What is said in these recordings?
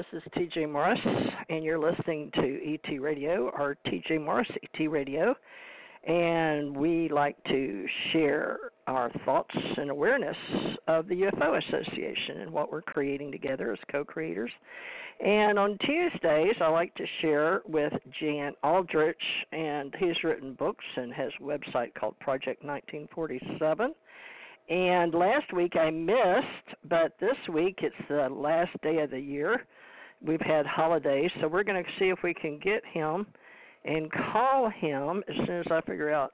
This is TJ Morris, and you're listening to ET Radio, or TJ Morris ET Radio. And we like to share our thoughts and awareness of the UFO Association and what we're creating together as co creators. And on Tuesdays, I like to share with Jan Aldrich, and he's written books and has a website called Project 1947 and last week I missed, but this week it's the last day of the year. We've had holidays, so we're going to see if we can get him and call him as soon as I figure out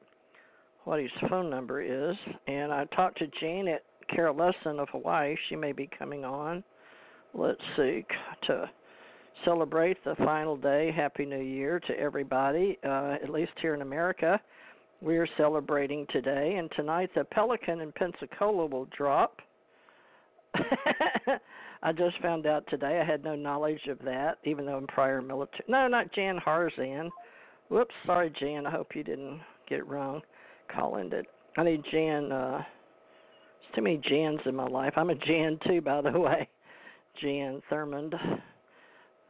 what his phone number is. And I talked to Janet Carol Lessin of Hawaii. She may be coming on. Let's see to celebrate the final day. Happy New Year to everybody, uh, at least here in America we're celebrating today, and tonight the Pelican in Pensacola will drop. I just found out today. I had no knowledge of that, even though I'm prior military. No, not Jan Harzan. Whoops, sorry, Jan. I hope you didn't get it wrong. Colin did. I need Jan. Uh, there's too many Jans in my life. I'm a Jan too, by the way. Jan Thurmond.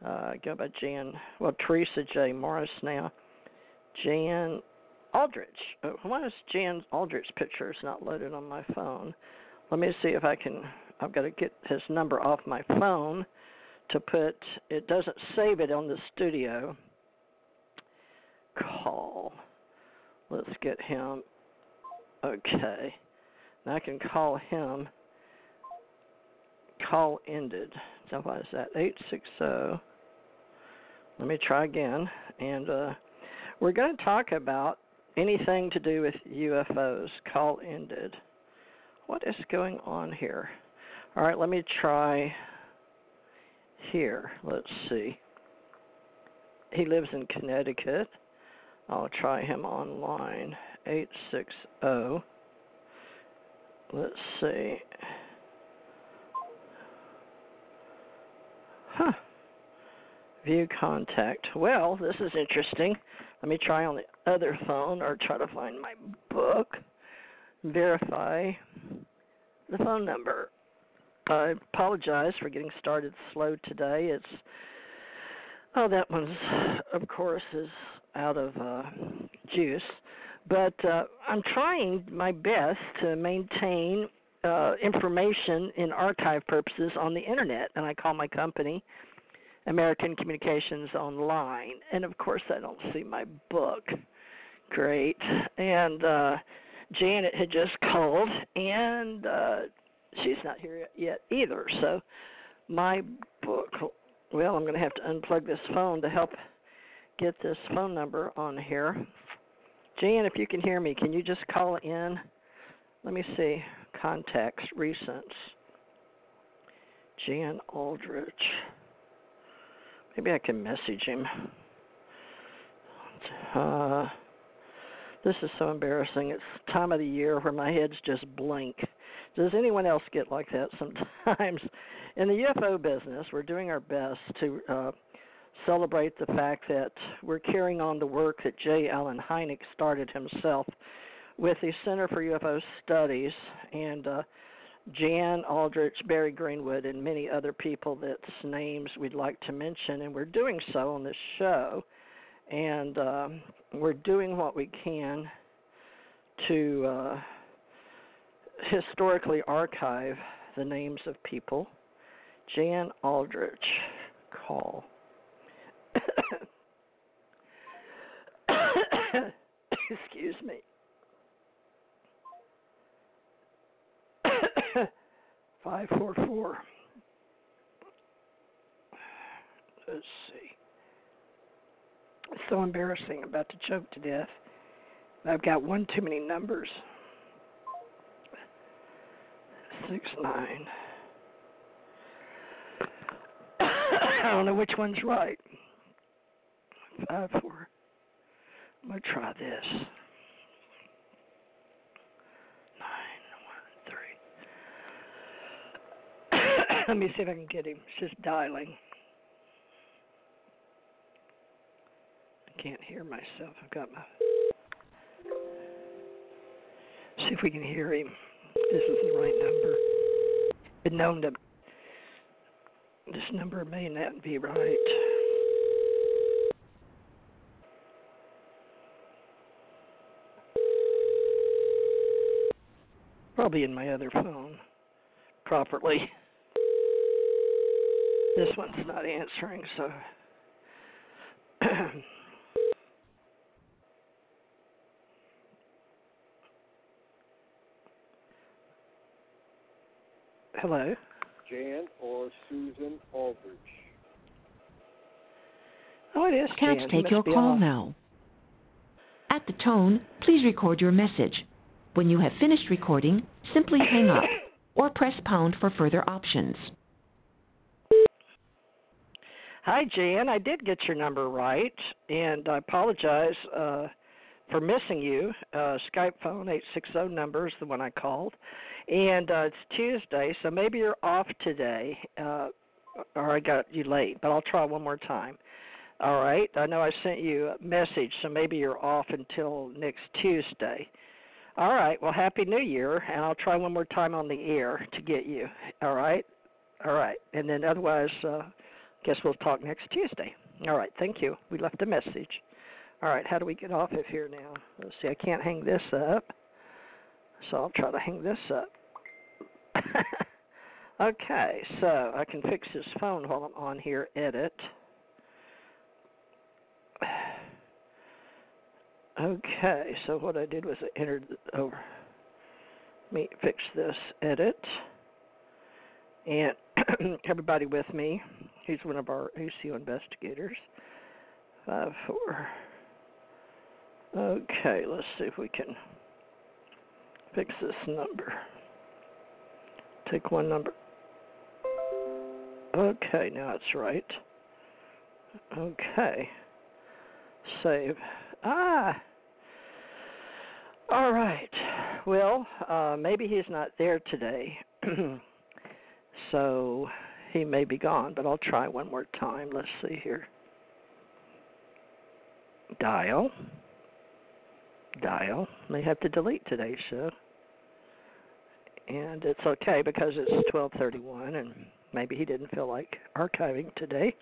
Uh, go by Jan. Well, Theresa J. Morris now. Jan Aldrich. Uh, why is Jan Aldrich's picture is not loaded on my phone? Let me see if I can. I've got to get his number off my phone to put. It doesn't save it on the studio. Call. Let's get him. Okay. Now I can call him. Call ended. So what is that? Eight six zero. Let me try again, and uh, we're going to talk about anything to do with UFOs. Call ended. What is going on here? All right, let me try here. Let's see. He lives in Connecticut. I'll try him online. 860. Let's see. Huh. View contact. Well, this is interesting. Let me try on the other phone or try to find my book, verify the phone number. I apologize for getting started slow today. It's oh that one's of course is out of uh, juice, but uh, I'm trying my best to maintain uh, information in archive purposes on the internet, and I call my company American Communications Online. And of course, I don't see my book. Great. And uh, Janet had just called, and uh, she's not here yet either. So, my book, well, I'm going to have to unplug this phone to help get this phone number on here. Jan, if you can hear me, can you just call in? Let me see. Contacts, recents. Jan Aldrich. Maybe I can message him. Uh, this is so embarrassing. It's time of the year where my head's just blank. Does anyone else get like that sometimes? In the UFO business, we're doing our best to uh, celebrate the fact that we're carrying on the work that J. Allen Hynek started himself with the Center for UFO Studies and uh, Jan Aldrich, Barry Greenwood, and many other people that's names we'd like to mention, and we're doing so on this show. And um, we're doing what we can to uh, historically archive the names of people. Jan Aldrich, call. Excuse me. Five four four. Let's see. It's so embarrassing. I'm about to choke to death. I've got one too many numbers. Six nine. I don't know which one's right. five four. I'm gonna try this. Nine one three. Let me see if I can get him. It's just dialing. I can't hear myself. I've got my. See if we can hear him. This is the right number. Been known to. This number may not be right. Probably in my other phone properly. This one's not answering, so. Hello. Jan or Susan Aldrich. Oh, it is. Can't Jan. Take your call off. now. At the tone, please record your message. When you have finished recording, simply hang up or press pound for further options. Hi, Jan. I did get your number right, and I apologize uh, for missing you. Uh, Skype phone eight six zero number is the one I called, and uh, it's Tuesday, so maybe you're off today, uh, or I got you late. But I'll try one more time. All right. I know I sent you a message, so maybe you're off until next Tuesday. All right. Well, Happy New Year, and I'll try one more time on the air to get you. All right. All right. And then otherwise, uh, guess we'll talk next Tuesday. All right. Thank you. We left a message. All right. How do we get off of here now? Let's see. I can't hang this up, so I'll try to hang this up. okay. So I can fix this phone while I'm on here. Edit. Okay, so what I did was I entered over. Oh, let me fix this edit, and everybody with me. He's one of our ACO investigators. Five four. Okay, let's see if we can fix this number. Take one number. Okay, now it's right. Okay. Save. Ah. All right. Well, uh, maybe he's not there today, so he may be gone. But I'll try one more time. Let's see here. Dial. Dial. May have to delete today's show, and it's okay because it's 12:31, and maybe he didn't feel like archiving today.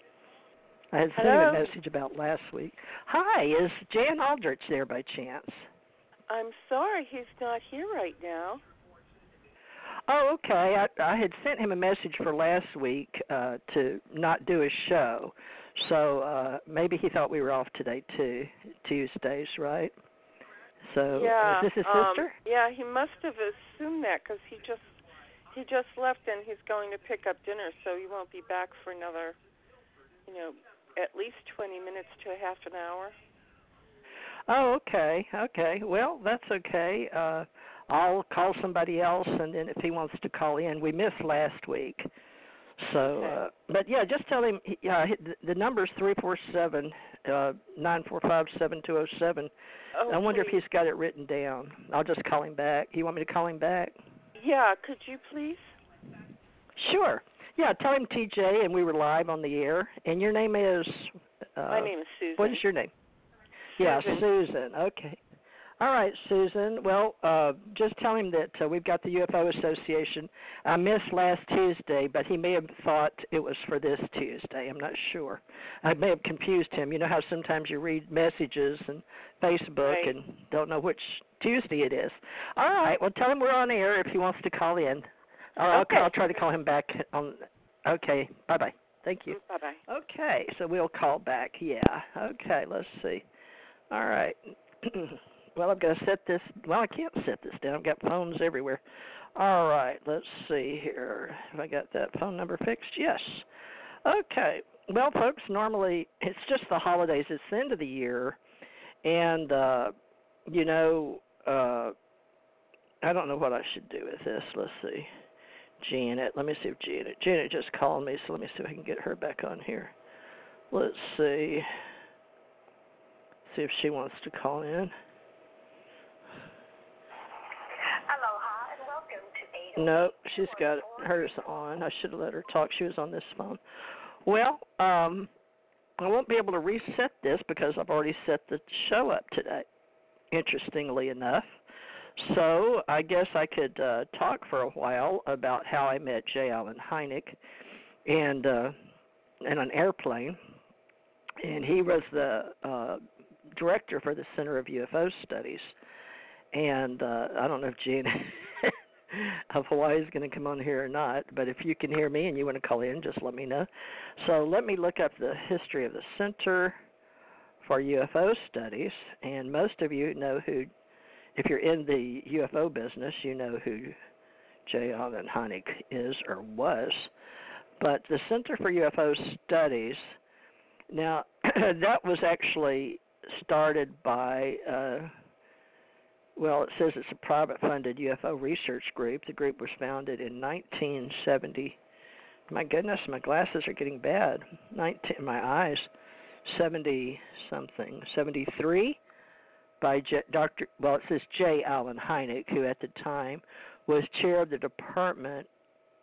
I had sent him a message about last week. Hi, is Jan Aldrich there by chance? I'm sorry he's not here right now. Oh, okay. I, I had sent him a message for last week uh, to not do a show, so uh, maybe he thought we were off today too, Tuesdays, right? So yeah. is this his um, sister? Yeah, he must have assumed that because he just he just left and he's going to pick up dinner, so he won't be back for another, you know, at least 20 minutes to a half an hour. Oh, okay, okay. Well, that's okay. Uh, I'll call somebody else, and then if he wants to call in, we missed last week. So, Okay. uh, but yeah, just tell him. Yeah, uh, the, the number's three four seven uh nine four five seven two zero seven. Oh, I wonder if he's got it written down. I'll just call him back. You want me to call him back? Yeah, could you please? Sure. Yeah, tell him TJ, and we were live on the air. And your name is. Uh, My name is Susan. What is your name? Yeah, Susan. Susan. Okay. All right, Susan. Well, uh, just tell him that uh, we've got the UFO Association. I missed last Tuesday, but he may have thought it was for this Tuesday. I'm not sure. I may have confused him. You know how sometimes you read messages and Facebook Right. and don't know which Tuesday it is. All right. Well, tell him we're on air if he wants to call in. I'll, Okay. I'll try to call him back on. Okay. Bye bye. Thank you. Bye bye. Okay, so we'll call back. Yeah. Okay, let's see. All right. well, I've got to set this. Well, I can't set this down. I've got phones everywhere. All right, let's see here. Have I got that phone number fixed? Yes. Okay. Well, folks, normally it's just the holidays. It's the end of the year, and uh, you know, uh, I don't know what I should do with this. Let's see. Janet. Let me see if Janet. Janet just called me, so let me see if I can get her back on here. Let's see. see if she wants to call in. Aloha and welcome to No, she's got hers on. I should have let her talk. She was on this phone. Well, um, I won't be able to reset this because I've already set the show up today. Interestingly enough, so I guess I could uh, talk for a while about how I met J. Allen Hynek, and uh, in an airplane, and he was the uh, director for the Center of UFO Studies. And uh, I don't know if Gene of Hawaii is going to come on here or not, but if you can hear me and you want to call in, just let me know. So let me look up the history of the Center for UFO Studies, and most of you know who, if you're in the UFO business, you know who J. Allen Hynek is or was. But the Center for UFO Studies, now that was actually started by. Uh, well, it says it's a private funded UFO research group. The group was founded in 1970. My goodness, my glasses are getting bad. 19, my eyes, 70 something, 73 by J, Dr. Well, it says J. Allen Hynek, who at the time was chair of the Department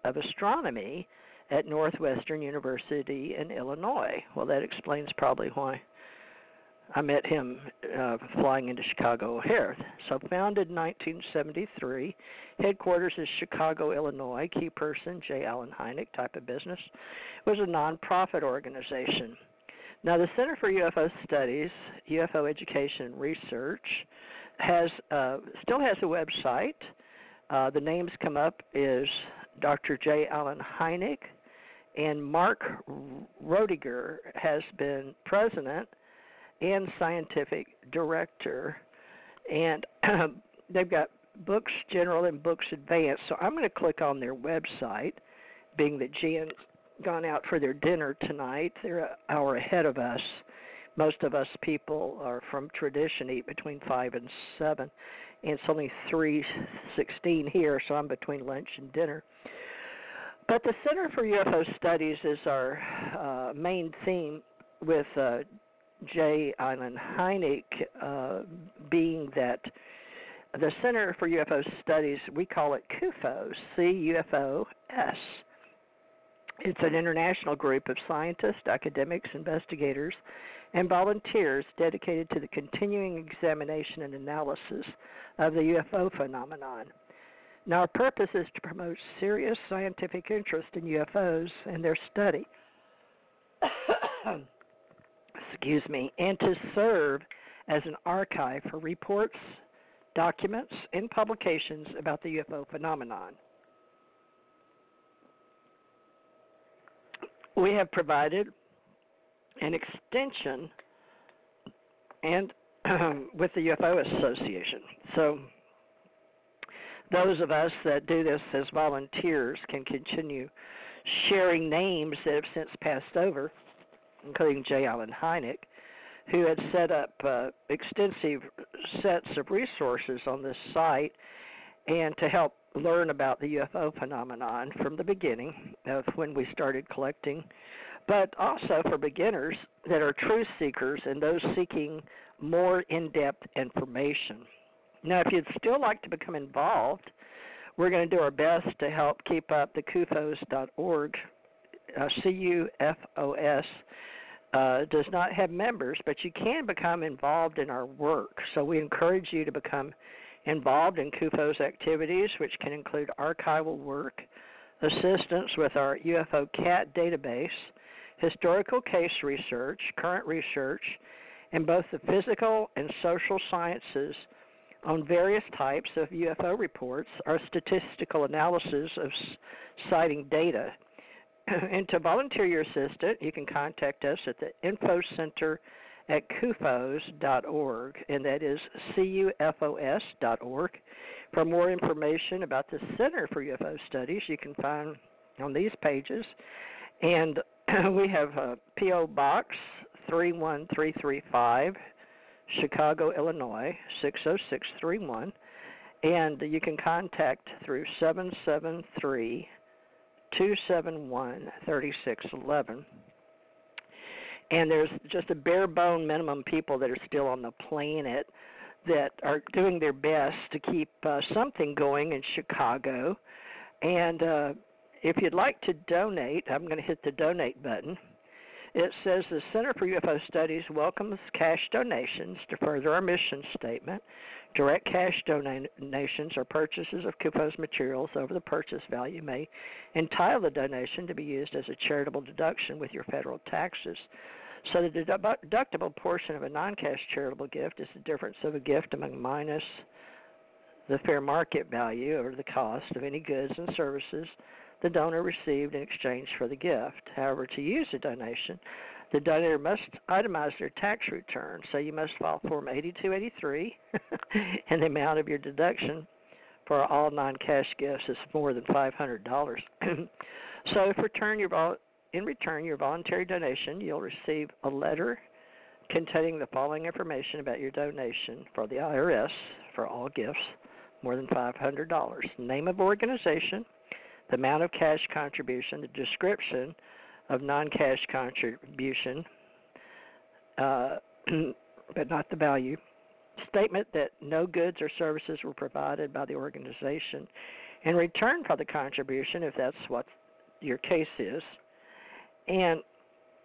of Astronomy at Northwestern University in Illinois. Well, that explains probably why I met him uh, flying into Chicago O'Hare. So, founded in 1973, headquarters is Chicago, Illinois. Key person J. Allen Hynek, type of business. It was a nonprofit organization. Now, the Center for UFO Studies, UFO Education and Research, has uh, still has a website. Uh, the names come up is Dr. J. Allen Hynek, and Mark Rodeghier has been president and scientific director, and they've got books general and books advanced. So I'm going to click on their website, being that Jan's gone out for their dinner tonight. They're an hour ahead of us. Most of us people are from tradition eat between five and seven, and it's only three sixteen here, so I'm between lunch and dinner. But the Center for UFO Studies is our uh, main theme with uh, J. Allen Hynek, uh, being that the Center for UFO Studies, we call it CUFOS, C U F O S. It's an international group of scientists, academics, investigators, and volunteers dedicated to the continuing examination and analysis of the UFO phenomenon. Now, our purpose is to promote serious scientific interest in UFOs and their study. excuse me, and to serve as an archive for reports, documents, and publications about the UFO phenomenon. We have provided an extension and with the UFO Association. So those of us that do this as volunteers can continue sharing names that have since passed over including J. Allen Hynek, who had set up uh, extensive sets of resources on this site and to help learn about the UFO phenomenon from the beginning of when we started collecting, but also for beginners that are truth seekers and those seeking more in depth information. Now, if you'd still like to become involved, we're going to do our best to help keep up the CUFOS.org, uh, C U F O S uh, does not have members, but you can become involved in our work. So we encourage you to become involved in CUFOS activities, which can include archival work, assistance with our UFO CAT database, historical case research, current research, and both the physical and social sciences on various types of UFO reports, our statistical analysis of sighting data and to volunteer your assistant, you can contact us at the info center at cufos.org, and that is C-U-F-O-S dot org. For more information about the Center for UFO Studies, you can find on these pages. And we have uh, a P.O. Box 31335, Chicago, Illinois 60631. And you can contact through 773 271 3611. and there's just a bare bone minimum people that are still on the planet that are doing their best to keep uh, something going in Chicago. And uh, if you'd like to donate, I'm going to hit the donate button. It says the Center for UFO Studies welcomes cash donations to further our mission statement. Direct cash donations or purchases of CUFOS materials over the purchase value may entitle the donation to be used as a charitable deduction with your federal taxes. So the deductible portion of a non-cash charitable gift is the difference of a gift among minus the fair market value or the cost of any goods and services the donor received in exchange for the gift. However, to use the donation, the donor must itemize their tax return. So you must file Form 8283, and the amount of your deduction for all non-cash gifts is more than $500. so if return your in return your voluntary donation, you'll receive a letter containing the following information about your donation for the IRS for all gifts more than $500. Name of organization, the amount of cash contribution, the description of non cash contribution, uh, but not the value. Statement that no goods or services were provided by the organization in return for the contribution, if that's what your case is and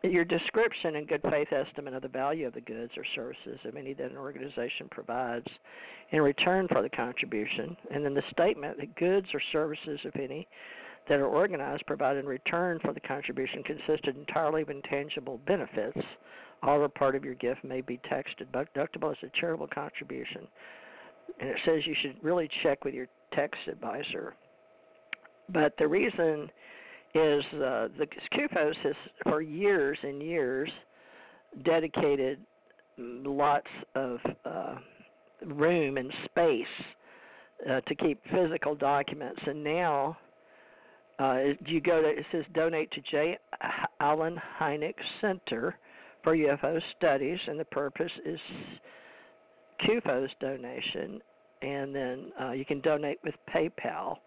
your description and good faith estimate of the value of the goods or services of any that an organization provides in return for the contribution, and then the statement that goods or services, if any, that are organized provide in return for the contribution consisted entirely of intangible benefits. All or part of your gift may be tax deductible as a charitable contribution. And it says you should really check with your tax advisor. But the reason is uh, the CUFOS has for years and years dedicated lots of uh, room and space uh, to keep physical documents, and now uh, you go to it says donate to J. Allen Hynek Center for UFO Studies, and the purpose is CUFOS donation, and then uh, you can donate with PayPal,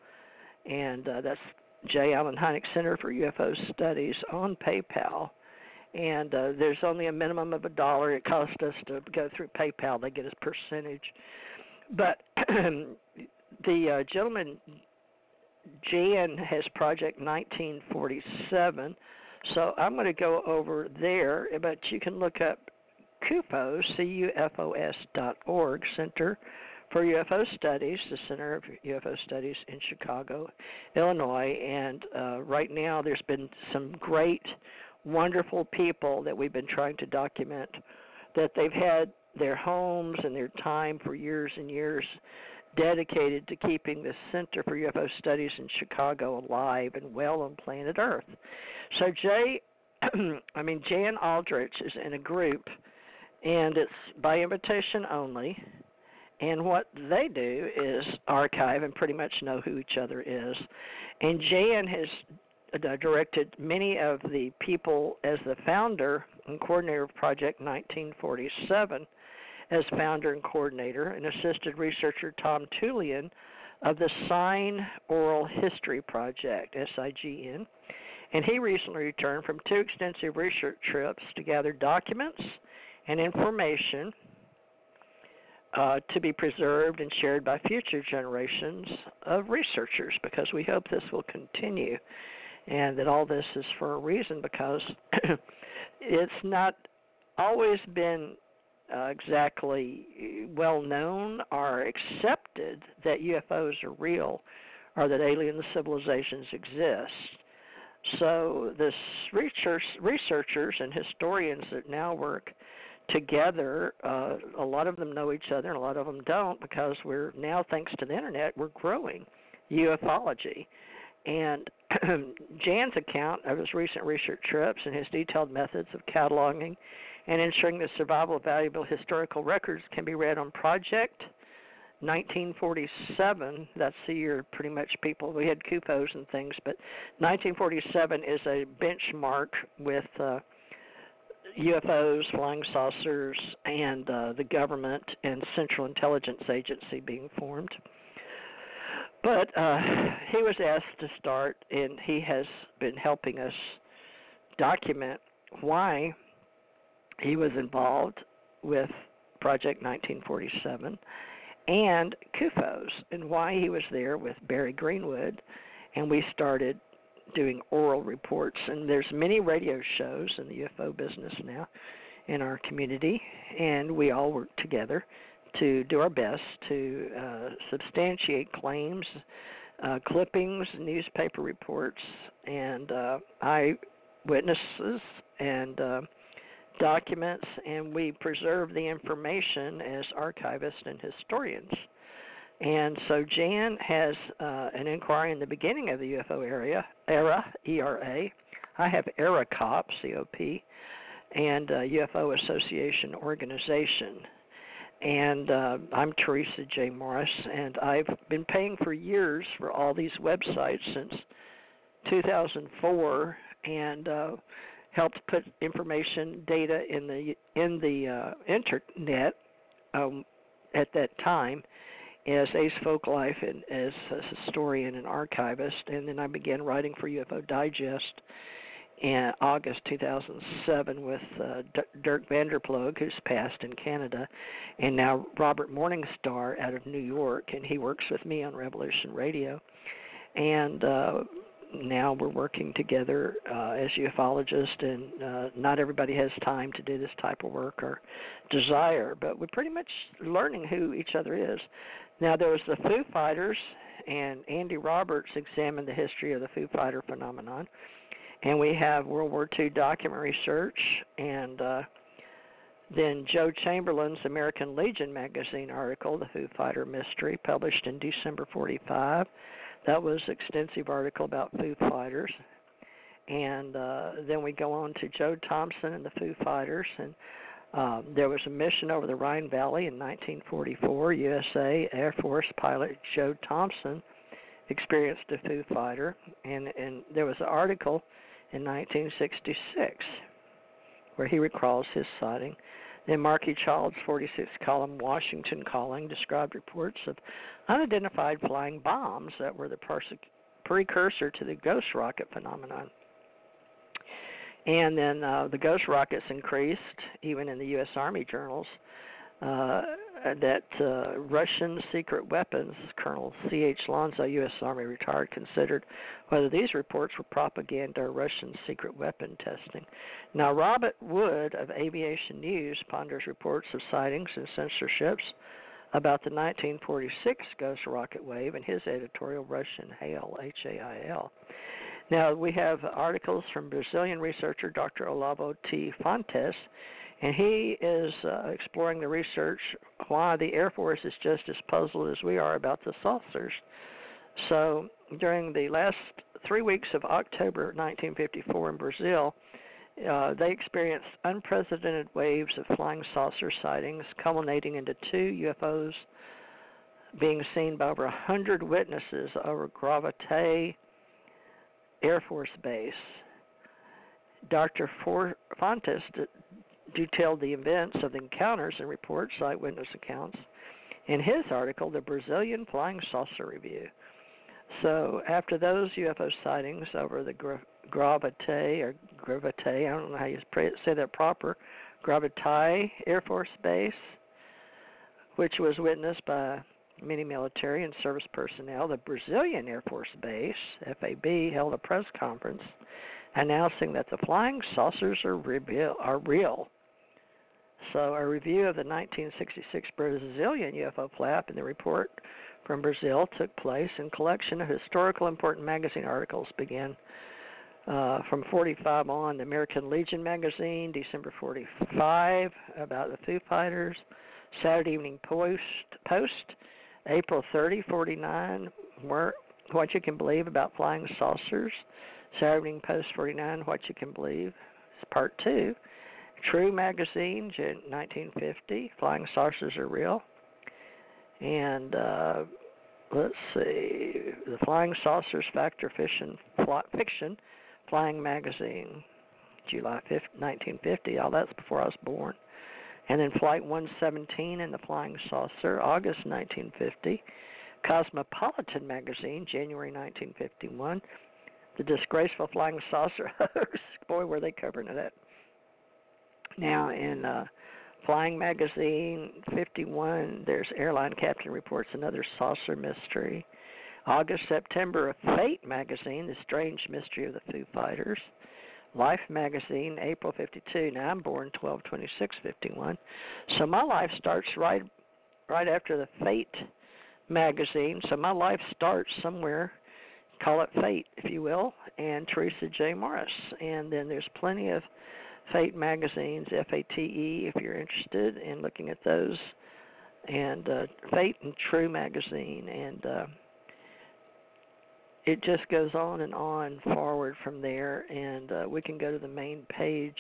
and uh, that's J. Allen Hynek Center for UFO Studies on PayPal. And uh, there's only a minimum of a dollar. It costs us to go through PayPal. They get a percentage. But the uh, gentleman, Jan, has Project 1947. So I'm going to go over there, but you can look up CUFOS, C-U-F-O-S dot org, Center for UFO Studies, the Center of UFO Studies in Chicago, Illinois. And uh, right now, there's been some great, wonderful people that we've been trying to document that they've had their homes and their time for years and years dedicated to keeping the Center for UFO Studies in Chicago alive and well on planet Earth. So Jay, I mean Jan Aldrich is in a group, and it's by invitation only. And what they do is archive and pretty much know who each other is. And Jan has uh, directed many of the people as the founder and coordinator of Project 1947 as founder and coordinator, and assisted researcher Tom Tulien of the Sign Oral History Project, SIGN. And he recently returned from two extensive research trips to gather documents and information uh, to be preserved and shared by future generations of researchers because we hope this will continue and that all this is for a reason because it's not always been uh, exactly well known or accepted that UFOs are real or that alien civilizations exist. So, this research, researchers and historians that now work together. Uh, a lot of them know each other, and a lot of them don't because we're now, thanks to the internet, we're growing ufology. And Jan's account of his recent research trips and his detailed methods of cataloging and ensuring the survival of valuable historical records can be read on Project 1947. That's the year pretty much people we had CUFOS and things, but 1947 is a benchmark with. Uh, UFOs, flying saucers, and uh, the government and Central Intelligence Agency being formed. But uh, he was asked to start, and he has been helping us document why he was involved with Project 1947 and CUFOS and why he was there with Barry Greenwood. And we started doing oral reports. And there's many radio shows in the UFO business now in our community, and we all work together to do our best to uh, substantiate claims, uh, clippings, newspaper reports, and uh, eyewitnesses and uh, documents, and we preserve the information as archivists and historians. And so Jan has uh, an inquiry in the beginning of the UFO area era ERA. I have ERA COP COP, and uh, UFO Association organization. And uh, I'm Theresa J. Morris, and I've been paying for years for all these websites since 2004, and uh, helped put information data in the in the uh, internet um, at that time as Ace Folklife and as a historian and archivist, and then I began writing for UFO Digest in August 2007 with uh, D- Dirk Vanderploeg, who's passed in Canada, and now Robert Morningstar out of New York, and he works with me on Revolution Radio. And uh, now we're working together uh, as ufologists, and uh, not everybody has time to do this type of work or desire, but we're pretty much learning who each other is. Now, there was the Foo Fighters, and Andy Roberts examined the history of the Foo Fighter phenomenon. And we have World War II document research, and uh, then Jo Chamberlin's American Legion magazine article, The Foo Fighter Mystery, published in December 45. That was extensive article about Foo Fighters. And uh, then we go on to Joe Thompson and the Foo Fighters, and um, there was a mission over the Rhine Valley in 1944. USA Air Force pilot Joe Thompson experienced a Foo Fighter, and and there was an article in 1966 where he recalls his sighting. Then Marquis Childs' 46 column Washington Calling described reports of unidentified flying bombs that were the precursor to the ghost rocket phenomenon. And then uh, the ghost rockets increased, even in the U.S. Army journals. Uh, that uh, Russian secret weapons, Colonel C.H. Lanza, U.S. Army retired, considered whether these reports were propaganda or Russian secret weapon testing. Now, Robert Wood of Aviation News ponders reports of sightings and censorships about the 1946 ghost rocket wave in his editorial Russian Hail, H A I L. Now, we have articles from Brazilian researcher Dr. Olavo T. Fontes, and he is uh, exploring the research why the Air Force is just as puzzled as we are about the saucers. So, during the last three weeks of October 1954 in Brazil, uh, they experienced unprecedented waves of flying saucer sightings, culminating into two UFOs being seen by over 100 witnesses over Gravataí, Air Force Base. Dr. Fontes detailed the events of the encounters and reports, eyewitness accounts, in his article, The Brazilian Flying Saucer Review. So, after those UFO sightings over the Gra- Gravataí or Gravataí, I don't know how you say that proper, Gravataí Air Force Base, which was witnessed by many military and service personnel, the Brazilian Air Force Base, FAB, held a press conference announcing that the flying saucers are. Are real. So, a review of the 1966 Brazilian UFO flap and the report from Brazil took place, and collection of historical important magazine articles began uh, from 45 on. The American Legion magazine, December 45, about the Foo Fighters. Saturday Evening Post, Post April 30, 49, where, What You Can Believe About Flying Saucers. Saturday Evening Post 49, What You Can Believe. Part two. True Magazine, 1950, Flying Saucers Are Real. And uh, let's see, The Flying Saucers Factor Fiction, Fiction Flying Magazine, July 5th, 1950. All that's before I was born and then Flight 117 in the Flying Saucer, August 1950. Cosmopolitan magazine, January 1951. The Disgraceful Flying Saucer hoax. Boy, were they covering that. Now in uh, Flying Magazine 51, there's Airline Captain Reports Another Saucer Mystery. August, September of Fate Magazine, The Strange Mystery of the Foo Fighters. Life Magazine, April 52. Now I'm born 12 26 51. So my life starts right right after the Fate magazine. So my life starts somewhere, call it Fate, if you will, and Theresa J. Morris. And then there's plenty of Fate magazines, F A T E, if you're interested in looking at those, and uh, Fate and True magazine, and uh, it just goes on and on forward from there. And uh, we can go to the main page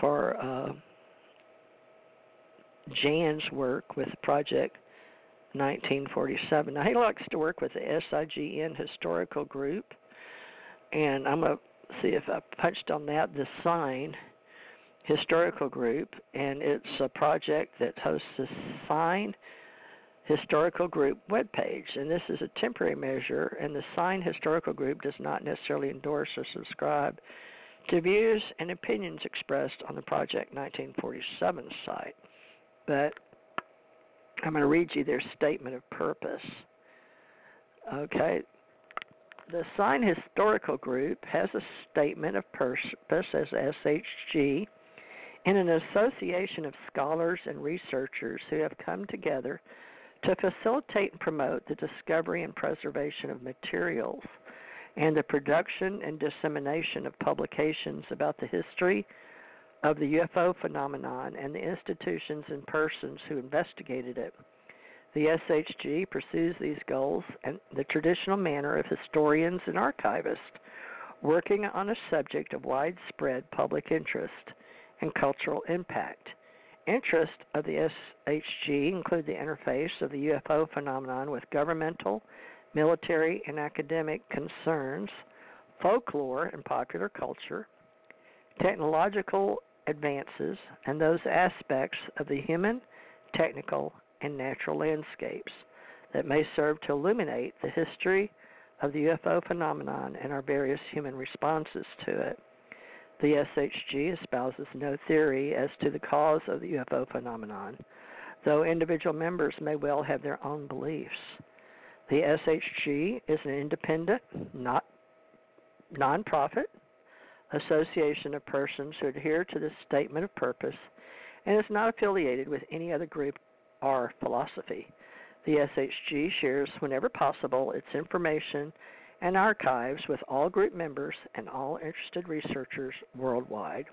for uh, Jan's work with Project 1947. Now he likes to work with the SIGN historical group, and I'm gonna see if I punched on that. The Sign historical group, and it's a project that hosts the Sign historical group webpage, and this is a temporary measure. And the Sign historical group does not necessarily endorse or subscribe to views and opinions expressed on the Project 1947 site, but I'm going to read you their statement of purpose. Okay. The Sign Historical Group has a statement of purpose as SHG in an association of scholars and researchers who have come together to facilitate and promote the discovery and preservation of materials and the production and dissemination of publications about the history of the UFO phenomenon and the institutions and persons who investigated it. The SHG pursues these goals in the traditional manner of historians and archivists working on a subject of widespread public interest and cultural impact. Interest of the SHG include the interface of the UFO phenomenon with governmental, military, and academic concerns, folklore and popular culture, technological advances, and those aspects of the human, technical, and natural landscapes that may serve to illuminate the history of the UFO phenomenon and our various human responses to it. The SHG espouses no theory as to the cause of the UFO phenomenon, though individual members may well have their own beliefs. The SHG is an independent, not nonprofit association of persons who adhere to this statement of purpose and is not affiliated with any other group or philosophy. The SHG shares, whenever possible, its information and archives with all group members and all interested researchers worldwide.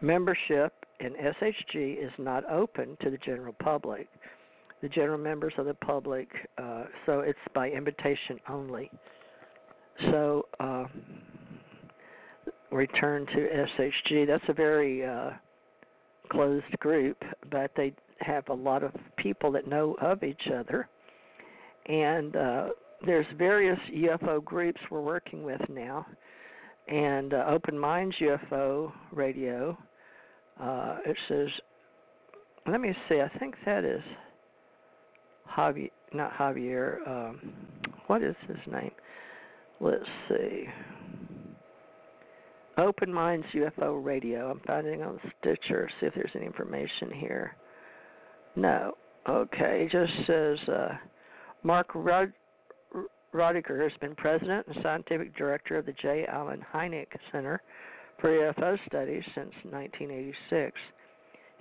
Membership in SHG is not open to the general public. The general members of the public, uh, so it's by invitation only. So, uh, return to SHG. That's a very uh, closed group, but they have a lot of people that know of each other. And uh, there's various UFO groups we're working with now, and uh, Open Minds UFO Radio. Uh, it says, let me see. I think that is Javier, not Javier. Um, what is his name? Let's see. Open Minds UFO Radio. I'm finding on Stitcher. See if there's any information here. No. Okay. It just says uh, Mark Rod- Rodeghier has been president and scientific director of the J. Allen Hynek Center for UFO Studies since 1986.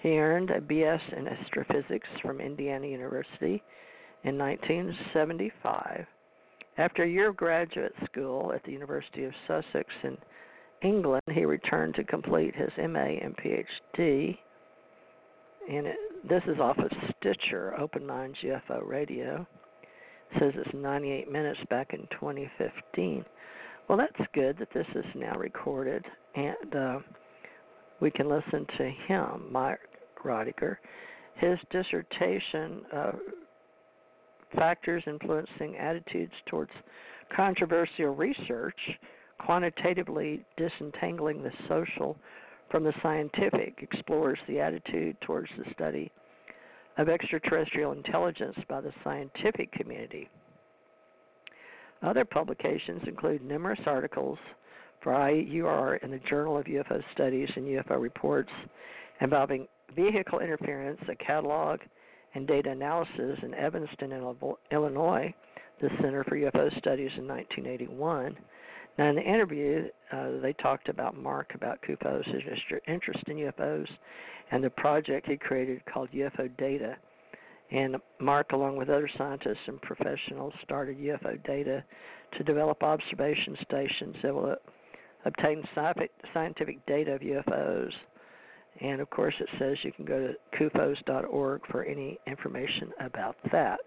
He earned a BS in astrophysics from Indiana University in 1975. After a year of graduate school at the University of Sussex in England, he returned to complete his MA and PhD. It, this is off of Stitcher, Open Minds UFO Radio. It says it's 98 minutes back in 2015. Well, that's good that this is now recorded, and uh, we can listen to him, Mike Rodeghier. His dissertation, uh, Factors Influencing Attitudes Towards Controversial Research, quantitatively disentangling the social from the scientific explores the attitude towards the study of extraterrestrial intelligence by the scientific community. Other publications include numerous articles for IUR in the Journal of UFO Studies and UFO Reports involving vehicle interference, a catalog, and data analysis in Evanston, Illinois, the Center for UFO Studies in 1981. Now, in the interview, uh, they talked about Mark about his interest in UFOs, and the project he created called UFO Data. And Mark, along with other scientists and professionals, started UFO Data to develop observation stations that will obtain scientific data of UFOs. And of course, it says you can go to cufos.org for any information about that.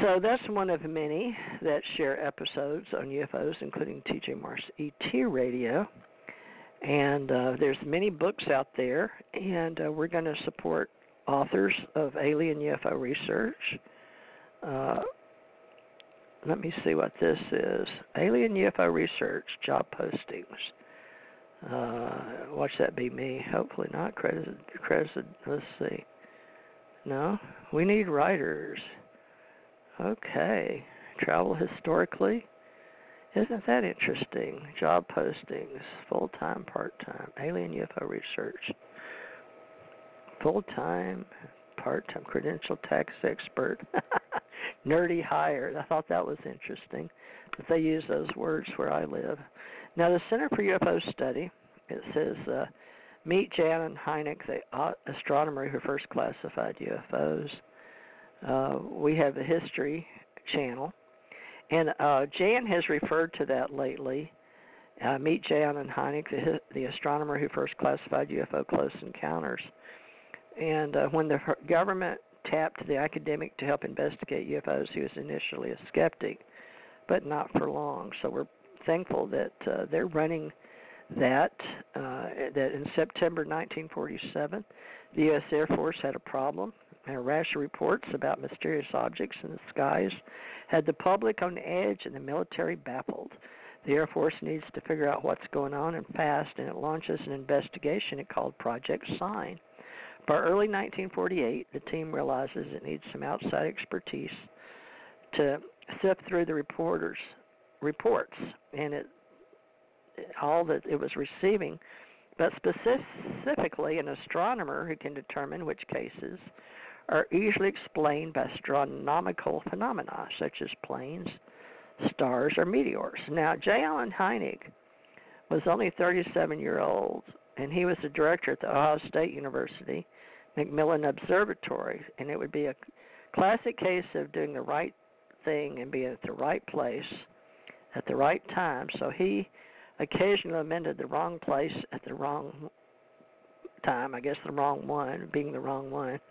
So that's one of many that share episodes on UFOs, including TJ Morris ET Radio. And uh, there's many books out there, and uh, we're going to support authors of alien UFO research. Uh, let me see what this is. Alien UFO research job postings. Uh, watch that be me. Hopefully not. Credited. Credited. Let's see. No, we need writers. Okay. Travel historically. Isn't that interesting? Job postings, full time, part time, alien UFO research, full time, part time, credential tax expert, nerdy hire. I thought that was interesting that they use those words where I live. Now, the Center for UFO Study, it says, uh, meet J. Allen Hynek, the astronomer who first classified UFOs. Uh, we have the History Channel, and uh, Jan has referred to that lately. Uh, meet J. Allen Hynek, the, the astronomer who first classified UFO close encounters. And uh, when the government tapped the academic to help investigate UFOs, he was initially a skeptic, but not for long. So we're thankful that uh, they're running that. Uh, that in September 1947, the U.S. Air Force had a problem and rash reports about mysterious objects in the skies had the public on edge and the military baffled. The Air Force needs to figure out what's going on and fast, and it launches an investigation it called Project Sign. By early 1948, the team realizes it needs some outside expertise to sift through the reporters' reports, and it all that it was receiving, but specifically an astronomer who can determine which cases are easily explained by astronomical phenomena such as planes, stars, or meteors. Now, J. Allen Hynek was only 37 years old, and he was the director at the Ohio State University McMillin Observatory, and it would be a classic case of doing the right thing and being at the right place at the right time. So he occasionally amended the wrong place at the wrong time. I guess the wrong one, being the wrong one.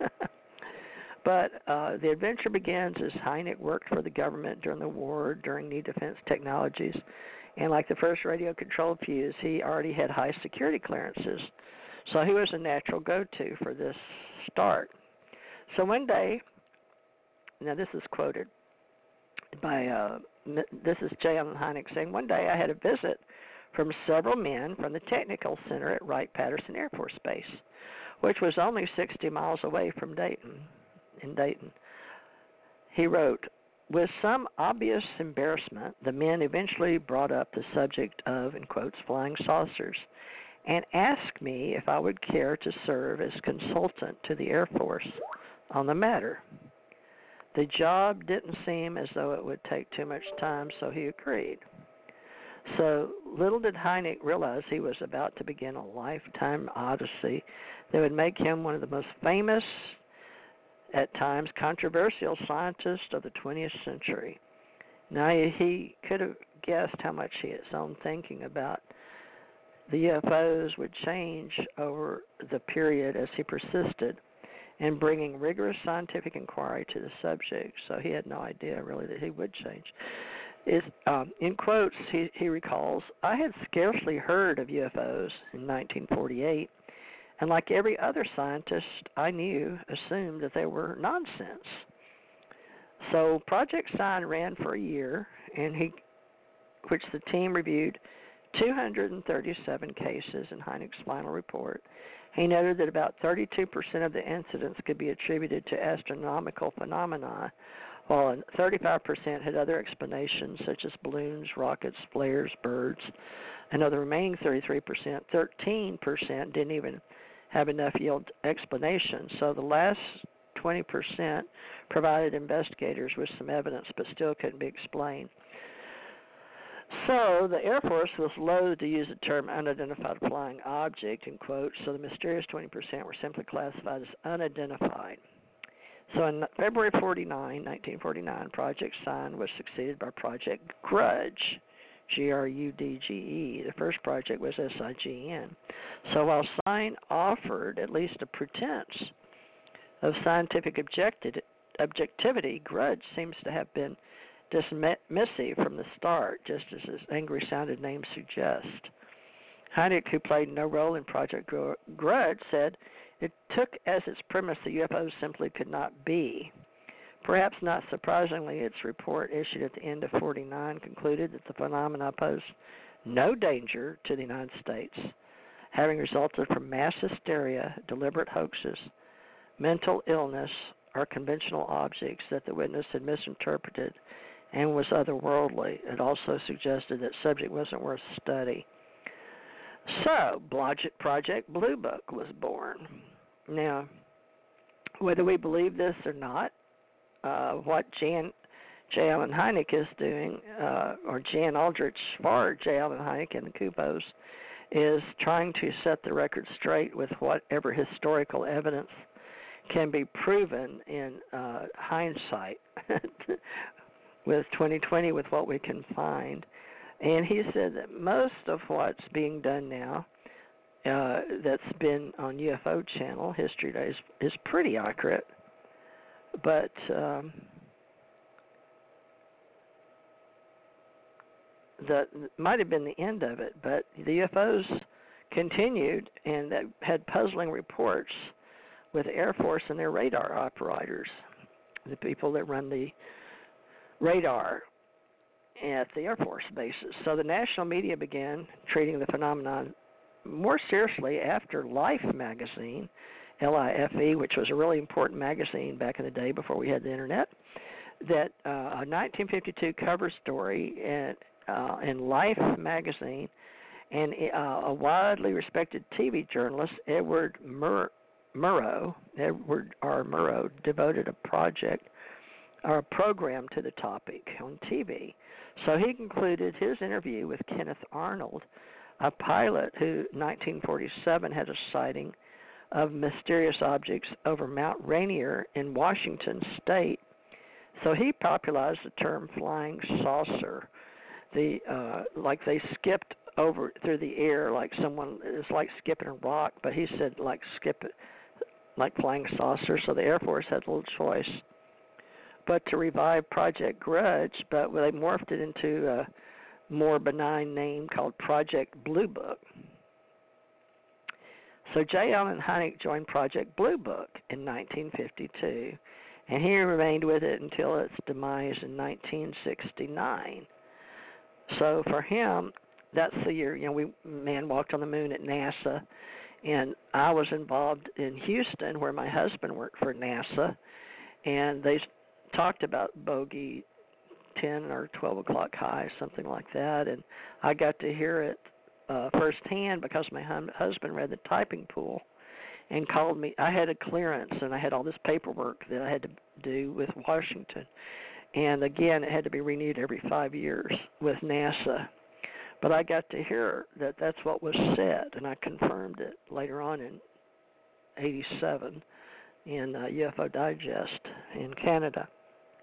But uh, the adventure begins as Hynek worked for the government during the war, during new defense technologies. And like the first radio controlled fuse, he already had high security clearances. So he was a natural go to for this start. So one day, now this is quoted by, uh, this is J. Allen Hynek saying, One day I had a visit from several men from the Technical Center at Wright Patterson Air Force Base, which was only 60 miles away from Dayton in Dayton. He wrote, with some obvious embarrassment, the men eventually brought up the subject of, in quotes, flying saucers and asked me if I would care to serve as consultant to the Air Force on the matter. The job didn't seem as though it would take too much time, so he agreed. So little did Hynek realize he was about to begin a lifetime odyssey that would make him one of the most famous at times controversial scientist of the 20th century. Now, he could have guessed how much his own thinking about the UFOs would change over the period as he persisted in bringing rigorous scientific inquiry to the subject. So he had no idea really that he would change. Is um, in quotes he, he recalls, I had scarcely heard of UFOs in 1948 and like every other scientist I knew, assumed that they were nonsense. So Project Sign ran for a year, and he, which the team reviewed 237 cases in Hynek's final report. He noted that about 32% of the incidents could be attributed to astronomical phenomena, while 35% had other explanations such as balloons, rockets, flares, birds. The remaining 33%, 13% didn't even have enough yield explanation. So the last 20% provided investigators with some evidence but still couldn't be explained. So the Air Force was loath to use the term unidentified flying object in quotes, so the mysterious 20% were simply classified as unidentified. So in February 49, 1949, Project Sign was succeeded by Project Grudge, G R U D G E. The first project was S I G N. So while Sign offered at least a pretense of scientific objectivity, Grudge seems to have been dismissive from the start, just as his angry sounded name suggests. Hynek, who played no role in Project Grudge, said it took as its premise that UFOs simply could not be. Perhaps not surprisingly, its report issued at the end of 49 concluded that the phenomena posed no danger to the United States, having resulted from mass hysteria, deliberate hoaxes, mental illness, or conventional objects that the witness had misinterpreted and was otherworldly. It also suggested that subject wasn't worth study. So, Project Blue Book was born. Now, whether we believe this or not, uh, what Jan J. Allen Hynek is doing, uh, or Jan Aldrich for J. Allen Hynek and the CUFOS, is trying to set the record straight with whatever historical evidence can be proven in uh, hindsight. with 2020 with what we can find. And he said that most of what's being done now uh, that's been on UFO Channel, History Days, is pretty accurate. But um, that might have been the end of it. But the UFOs continued and that had puzzling reports with Air Force and their radar operators, the people that run the radar at the Air Force bases. So the national media began treating the phenomenon more seriously after Life magazine, L-I-F-E, which was a really important magazine back in the day before we had the internet, that uh, a 1952 cover story in, uh, in Life magazine, and uh, a widely respected TV journalist, Edward Mur- Murrow, Edward R. Murrow, devoted a project or a program to the topic on TV. So he concluded his interview with Kenneth Arnold, a pilot who, 1947, had a sighting of mysterious objects over Mount Rainier in Washington State. So he popularized the term flying saucer. The uh, like they skipped over through the air like someone is like skipping a rock, but he said like skip it like flying saucer. So the Air Force had little choice but to revive Project Grudge, but they morphed it into a more benign name called Project Blue Book. So J. Allen Hynek joined Project Blue Book in 1952, and he remained with it until its demise in 1969. So for him, that's the year you know we man walked on the moon at NASA, and I was involved in Houston where my husband worked for NASA, and they talked about bogey 10 or 12 o'clock high, something like that, and I got to hear it uh, firsthand because my hum- husband read the typing pool and called me. I had a clearance and I had all this paperwork that I had to do with Washington, and again, it had to be renewed every five years with NASA. But I got to hear that that's what was said, and I confirmed it later on in '87 in uh, UFO Digest in Canada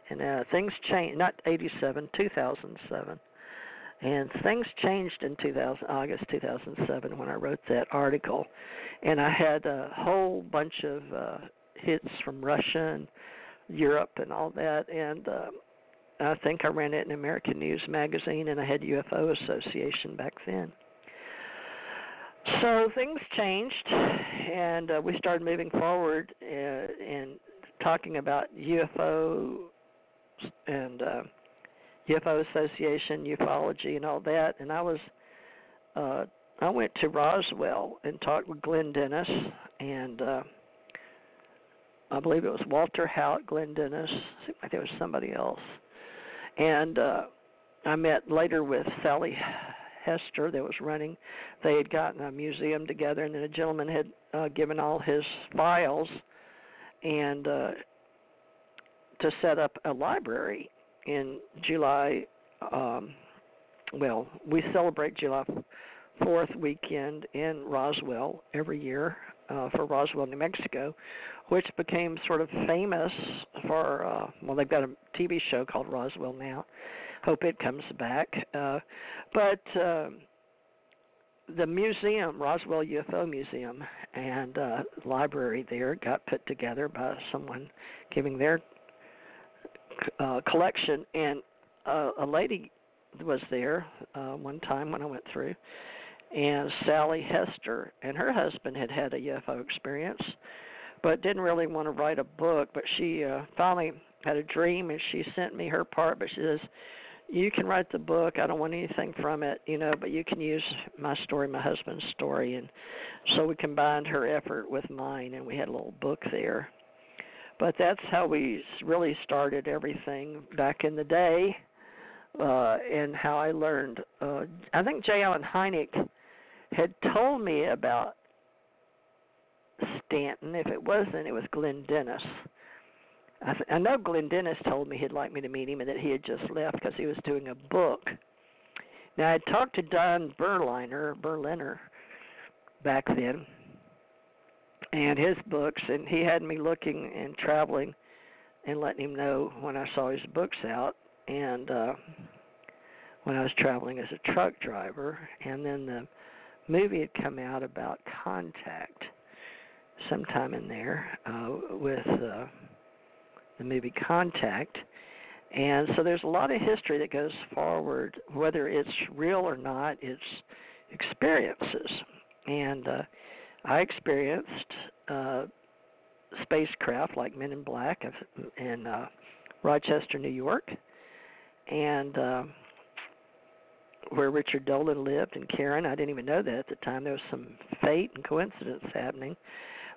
and uh, things changed. Not '87, 2007, and things changed in 2000, August 2007 when I wrote that article, and I had a whole bunch of uh, hits from Russia and Europe and all that, and uh, I think I ran it in American News magazine, and I had UFO Association back then. So things changed, and uh, we started moving forward uh, and talking about UFO and uh, UFO Association, ufology, and all that. And I was, uh, I went to Roswell and talked with Glenn Dennis, and uh, I believe it was Walter Haut, Glenn Dennis. I think it was somebody else. And uh, I met later with Sally Hester that was running. They had gotten a museum together, and then a gentleman had uh, given all his files and uh, to set up a library in July. Um, well, we celebrate July 4th weekend in Roswell every year uh, for Roswell, New Mexico, which became sort of famous for, uh, well, they've got a TV show called Roswell now. Hope it comes back. Uh, but uh, the museum, Roswell UFO Museum, and uh, library there got put together by someone giving their uh, collection, and uh, a lady was there uh, one time when I went through, and Sally Hester and her husband had had a UFO experience, but didn't really want to write a book. But she uh, finally had a dream, and she sent me her part. But she says, "You can write the book. I don't want anything from it, you know, but you can use my story, my husband's story." And so we combined her effort with mine, and we had a little book there. But that's how we really started everything back in the day, uh, and how I learned. Uh, I think J. Allen Hynek had told me about Stanton. If it wasn't, it was Glenn Dennis. I, th- I know Glenn Dennis told me he'd like me to meet him and that he had just left because he was doing a book. Now I talked to Don Berliner, Berliner, back then, and his books, and he had me looking and traveling, and letting him know when I saw his books out, and uh, when I was traveling as a truck driver, and then the movie had come out about contact sometime in there uh, with uh, the movie Contact. And so there's a lot of history that goes forward, whether it's real or not, it's experiences. And uh, I experienced uh, spacecraft like Men in Black in uh, Rochester, New York, and uh, where Richard Dolan lived and Karen. I didn't even know that at the time. There was some fate and coincidence happening,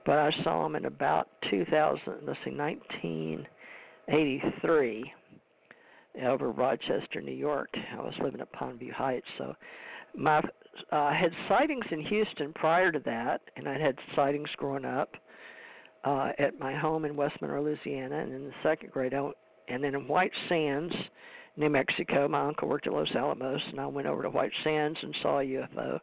but I saw him in about 2000. Let's see, 1983 over Rochester, New York. I was living at Pondview Heights, so my uh, I had sightings in Houston prior to that, and I had sightings growing up uh, at my home in West Monroe, Louisiana, and in the second grade, I, and then in White Sands New Mexico. My uncle worked at Los Alamos, and I went over to White Sands and saw a UFO.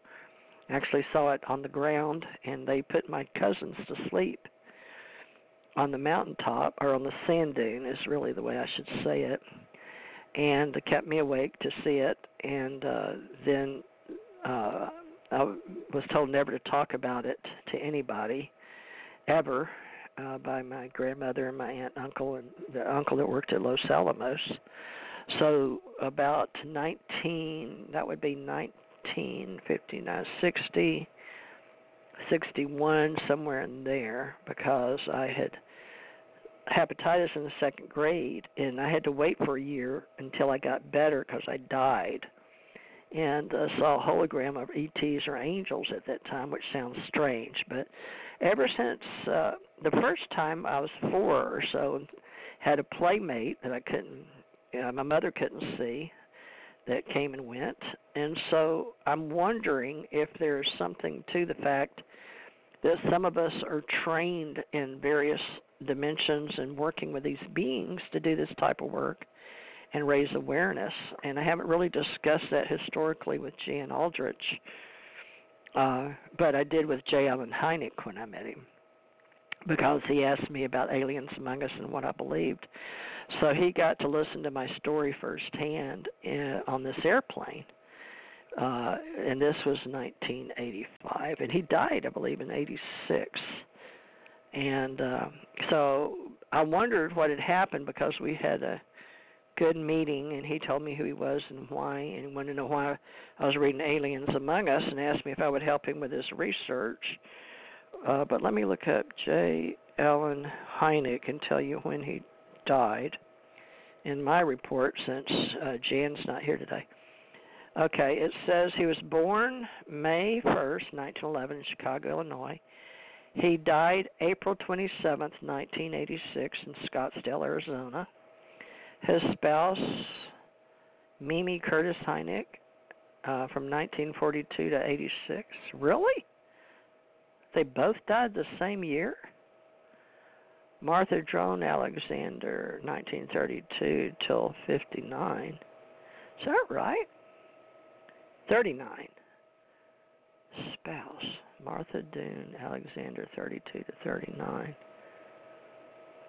Actually, saw it on the ground, and they put my cousins to sleep on the mountaintop or on the sand dune is really the way I should say it, and it kept me awake to see it. And uh, then uh, I was told never to talk about it to anybody ever uh, by my grandmother and my aunt and uncle and the uncle that worked at Los Alamos. So about 19, that would be 1959, 60, 61, somewhere in there, because I had hepatitis in the second grade, and I had to wait for a year until I got better because I died. And uh, saw a hologram of ETs or angels at that time, which sounds strange. But ever since uh, the first time I was four or so, had a playmate that I couldn't uh, my mother couldn't see that came and went. And so I'm wondering if there's something to the fact that some of us are trained in various dimensions and working with these beings to do this type of work and raise awareness. And I haven't really discussed that historically with Jan Aldrich, uh, but I did with J. Allen Hynek when I met him because he asked me about aliens among us and what I believed. So he got to listen to my story firsthand in, on this airplane. Uh, and this was 1985, and he died, I believe, in '86. And uh, so I wondered what had happened because we had a good meeting, and he told me who he was and why, and wanted to know why I was reading Aliens Among Us, and asked me if I would help him with his research. Uh, but let me look up J. Allen Hynek and tell you when he died in my report since uh, Jan's not here today. Okay, it says he was born May 1st, 1911, in Chicago, Illinois, He died April 27th, 1986, in Scottsdale, Arizona. His spouse, Mimi Curtis Hynek, uh, from 1942 to 86. Really? They both died the same year? Martha Drone Alexander, 1932 till 59. Is that right? 39. Spouse, Martha Dune Alexander, 32 to 39.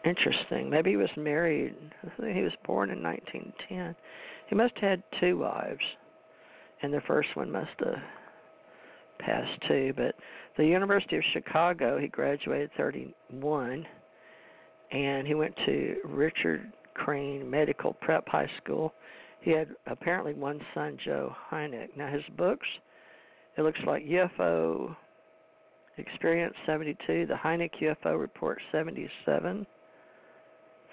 Interesting. Maybe he was married. He was born in 1910. He must have had two wives, and the first one must have passed too. But the University of Chicago, he graduated 31 and he went to Richard Crane Medical Prep High School. He had apparently one son, Joe Hynek. Now his books, it looks like UFO Experience 72, the Hynek UFO Report 77,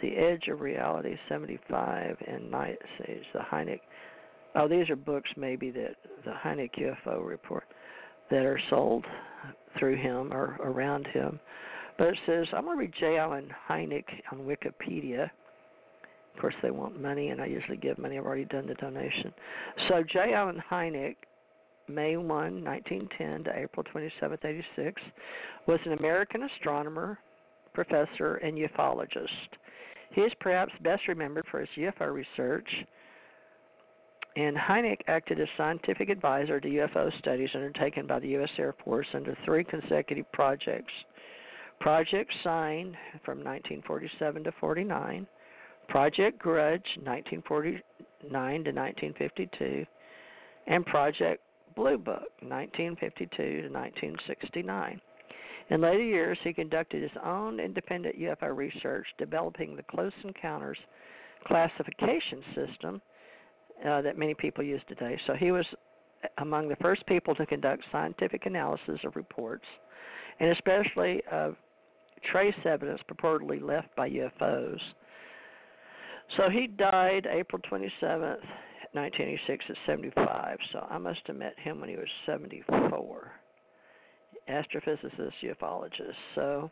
The Edge of Reality 75, and Night Siege, the Hynek. Oh, these are books maybe that the Hynek UFO Report that are sold through him or around him. But it says, I'm going to read J. Allen Hynek on Wikipedia. Of course, they want money, and I usually give money. I've already done the donation. So, J. Allen Hynek, May 1, 1910 to April 27, 86, was an American astronomer, professor, and ufologist. He is perhaps best remembered for his UFO research, and Hynek acted as scientific advisor to UFO studies undertaken by the U.S. Air Force under three consecutive projects – Project Sign from 1947 to 49, Project Grudge 1949 to 1952, and Project Blue Book 1952 to 1969. In later years, he conducted his own independent UFO research, developing the Close Encounters classification system uh, that many people use today. So he was among the first people to conduct scientific analysis of reports, and especially of trace evidence purportedly left by UFOs. So he died April 27th, 1986 at 75. So I must have met him when he was 74. Astrophysicist, ufologist. So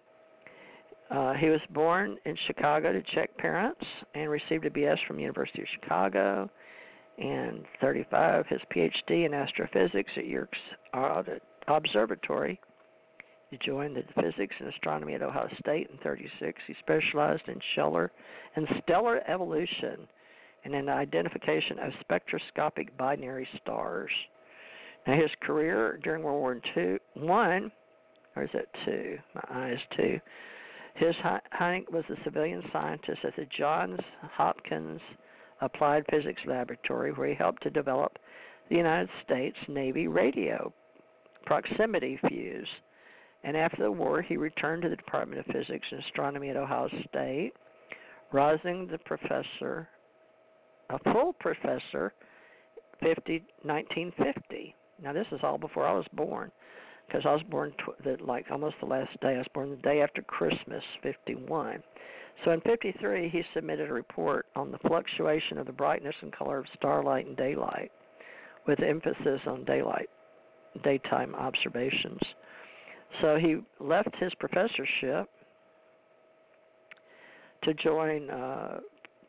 uh, he was born in Chicago to Czech parents and received a BS from University of Chicago. And 35, his PhD in astrophysics at Yerkes Observatory he joined the physics and astronomy at Ohio State in 36. He specialized in stellar and stellar evolution and in the identification of spectroscopic binary stars. Now, his career during World War II, one, or is it two? My eyes two. His Hynek was a civilian scientist at the Johns Hopkins Applied Physics Laboratory, where he helped to develop the United States Navy radio proximity fuse and after the war, he returned to the Department of Physics and Astronomy at Ohio State, rising the professor, a full professor, 50, 1950. Now, this is all before I was born, because I was born tw- the, like almost the last day. I was born the day after Christmas, 51. So in 53, he submitted a report on the fluctuation of the brightness and color of starlight and daylight, with emphasis on daylight, daytime observations. So he left his professorship to join uh,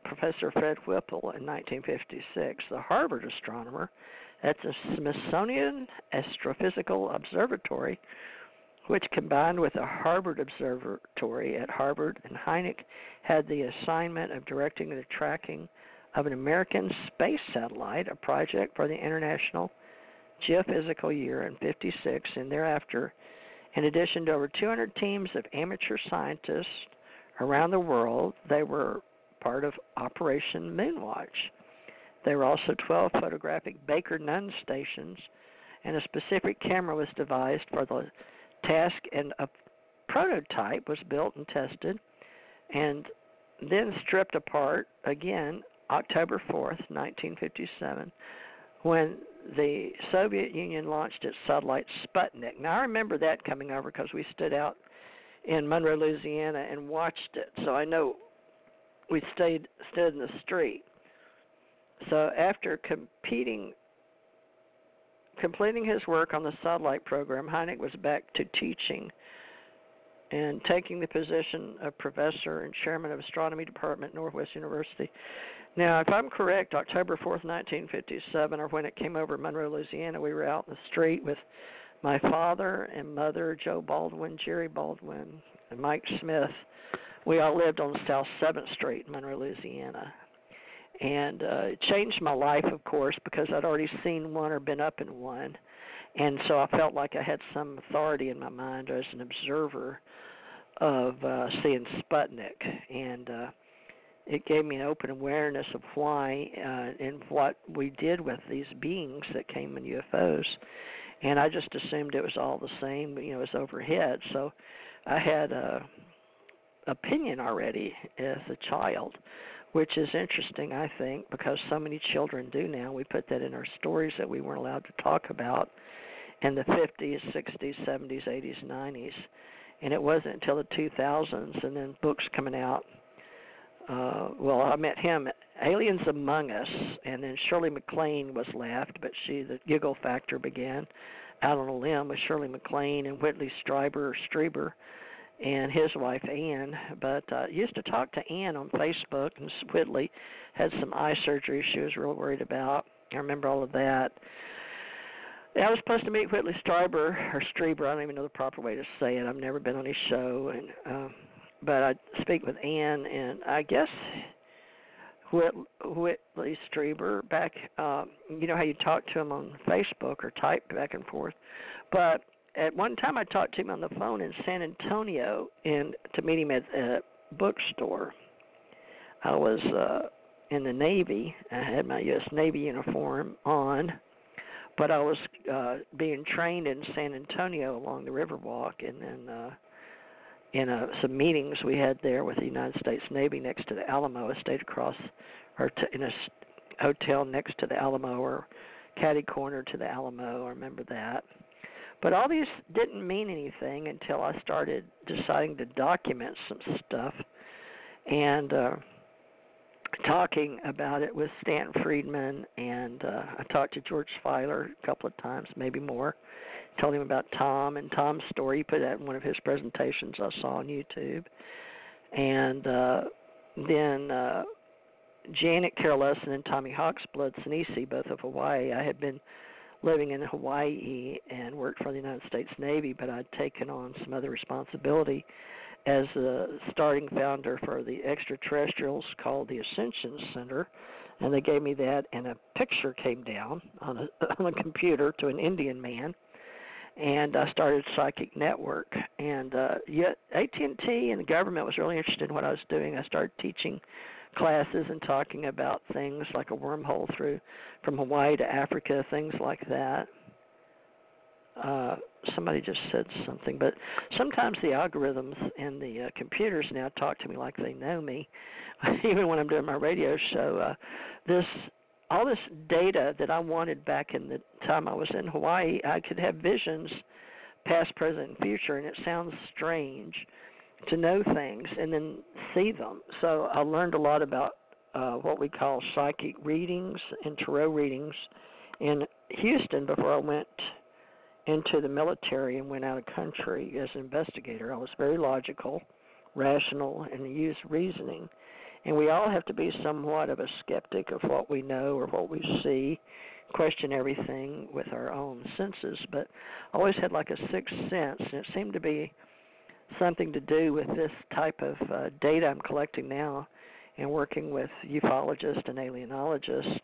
Professor Fred Whipple in 1956, the Harvard astronomer at the Smithsonian Astrophysical Observatory, which combined with the Harvard Observatory at Harvard, and Hynek had the assignment of directing the tracking of an American space satellite, a project for the International Geophysical Year in 56, and thereafter in addition to over 200 teams of amateur scientists around the world, they were part of Operation Moonwatch. There were also 12 photographic Baker Nunn stations, and a specific camera was devised for the task, and a prototype was built and tested, and then stripped apart again October 4th, 1957, when the Soviet Union launched its satellite Sputnik. Now I remember that coming over because we stood out in Monroe, Louisiana, and watched it. So I know we stayed stood in the street. So after competing, completing his work on the satellite program, Hynek was back to teaching and taking the position of professor and chairman of astronomy department at Northwest University. Now, if I'm correct, October 4th, 1957, or when it came over Monroe, Louisiana, we were out in the street with my father and mother, Joe Baldwin, Jerry Baldwin, and Mike Smith. We all lived on South 7th Street in Monroe, Louisiana. And uh, it changed my life, of course, because I'd already seen one or been up in one. And so I felt like I had some authority in my mind as an observer of uh, seeing Sputnik. And uh, it gave me an open awareness of why uh, and what we did with these beings that came in UFOs. And I just assumed it was all the same, you know, as overhead. So I had a opinion already as a child, which is interesting, I think, because so many children do now. We put that in our stories that we weren't allowed to talk about in the 50s, 60s, 70s, 80s, 90s. And it wasn't until the 2000s and then books coming out. Uh, well, I met him Aliens Among Us, and then Shirley MacLaine was left, but she the giggle factor began out on a limb with Shirley MacLaine and Whitley Strieber Strieber and his wife Ann. But uh, used to talk to Ann on Facebook, and Whitley had some eye surgery she was real worried about. I remember all of that. I was supposed to meet Whitley Strieber or Strieber. I don't even know the proper way to say it. I've never been on his show, and um, but I speak with Ann, and I guess Whit, Whitley Strieber back. Um, you know how you talk to him on Facebook or type back and forth, but at one time I talked to him on the phone in San Antonio, and to meet him at a bookstore. I was uh, in the Navy. I had my U.S. Navy uniform on, but I was uh, being trained in San Antonio along the Riverwalk, and then. Uh, in a, some meetings we had there with the United States Navy next to the Alamo. I stayed across, or t- in a hotel next to the Alamo, or caddy corner to the Alamo. I remember that. But all these didn't mean anything until I started deciding to document some stuff, and uh, talking about it with Stan Friedman, and uh, I talked to George Filer a couple of times, maybe more told him about Tom and Tom's story. He put that in one of his presentations I saw on YouTube. And uh, then uh, Janet Carol Lessin and Tommy Hawksblood Sinisi, both of Hawaii. I had been living in Hawaii and worked for the United States Navy, but I'd taken on some other responsibility as a starting founder for the extraterrestrials called the Ascension Center. And they gave me that, and a picture came down on a, on a computer to an Indian man and I started Psychic Network. And uh, yet AT&T and the government was really interested in what I was doing. I started teaching classes and talking about things like a wormhole through from Hawaii to Africa, things like that. Uh, somebody just said something, but sometimes the algorithms and the uh, computers now talk to me like they know me. Even when I'm doing my radio show, uh, this all this data that I wanted back in the time I was in Hawaii, I could have visions past, present, and future, and it sounds strange to know things and then see them. So I learned a lot about uh, what we call psychic readings and tarot readings in Houston before I went into the military and went out of country as an investigator. I was very logical, rational, and used reasoning and we all have to be somewhat of a skeptic of what we know or what we see, question everything with our own senses. But I always had like a sixth sense, and it seemed to be something to do with this type of uh, data I'm collecting now and working with ufologists and alienologists.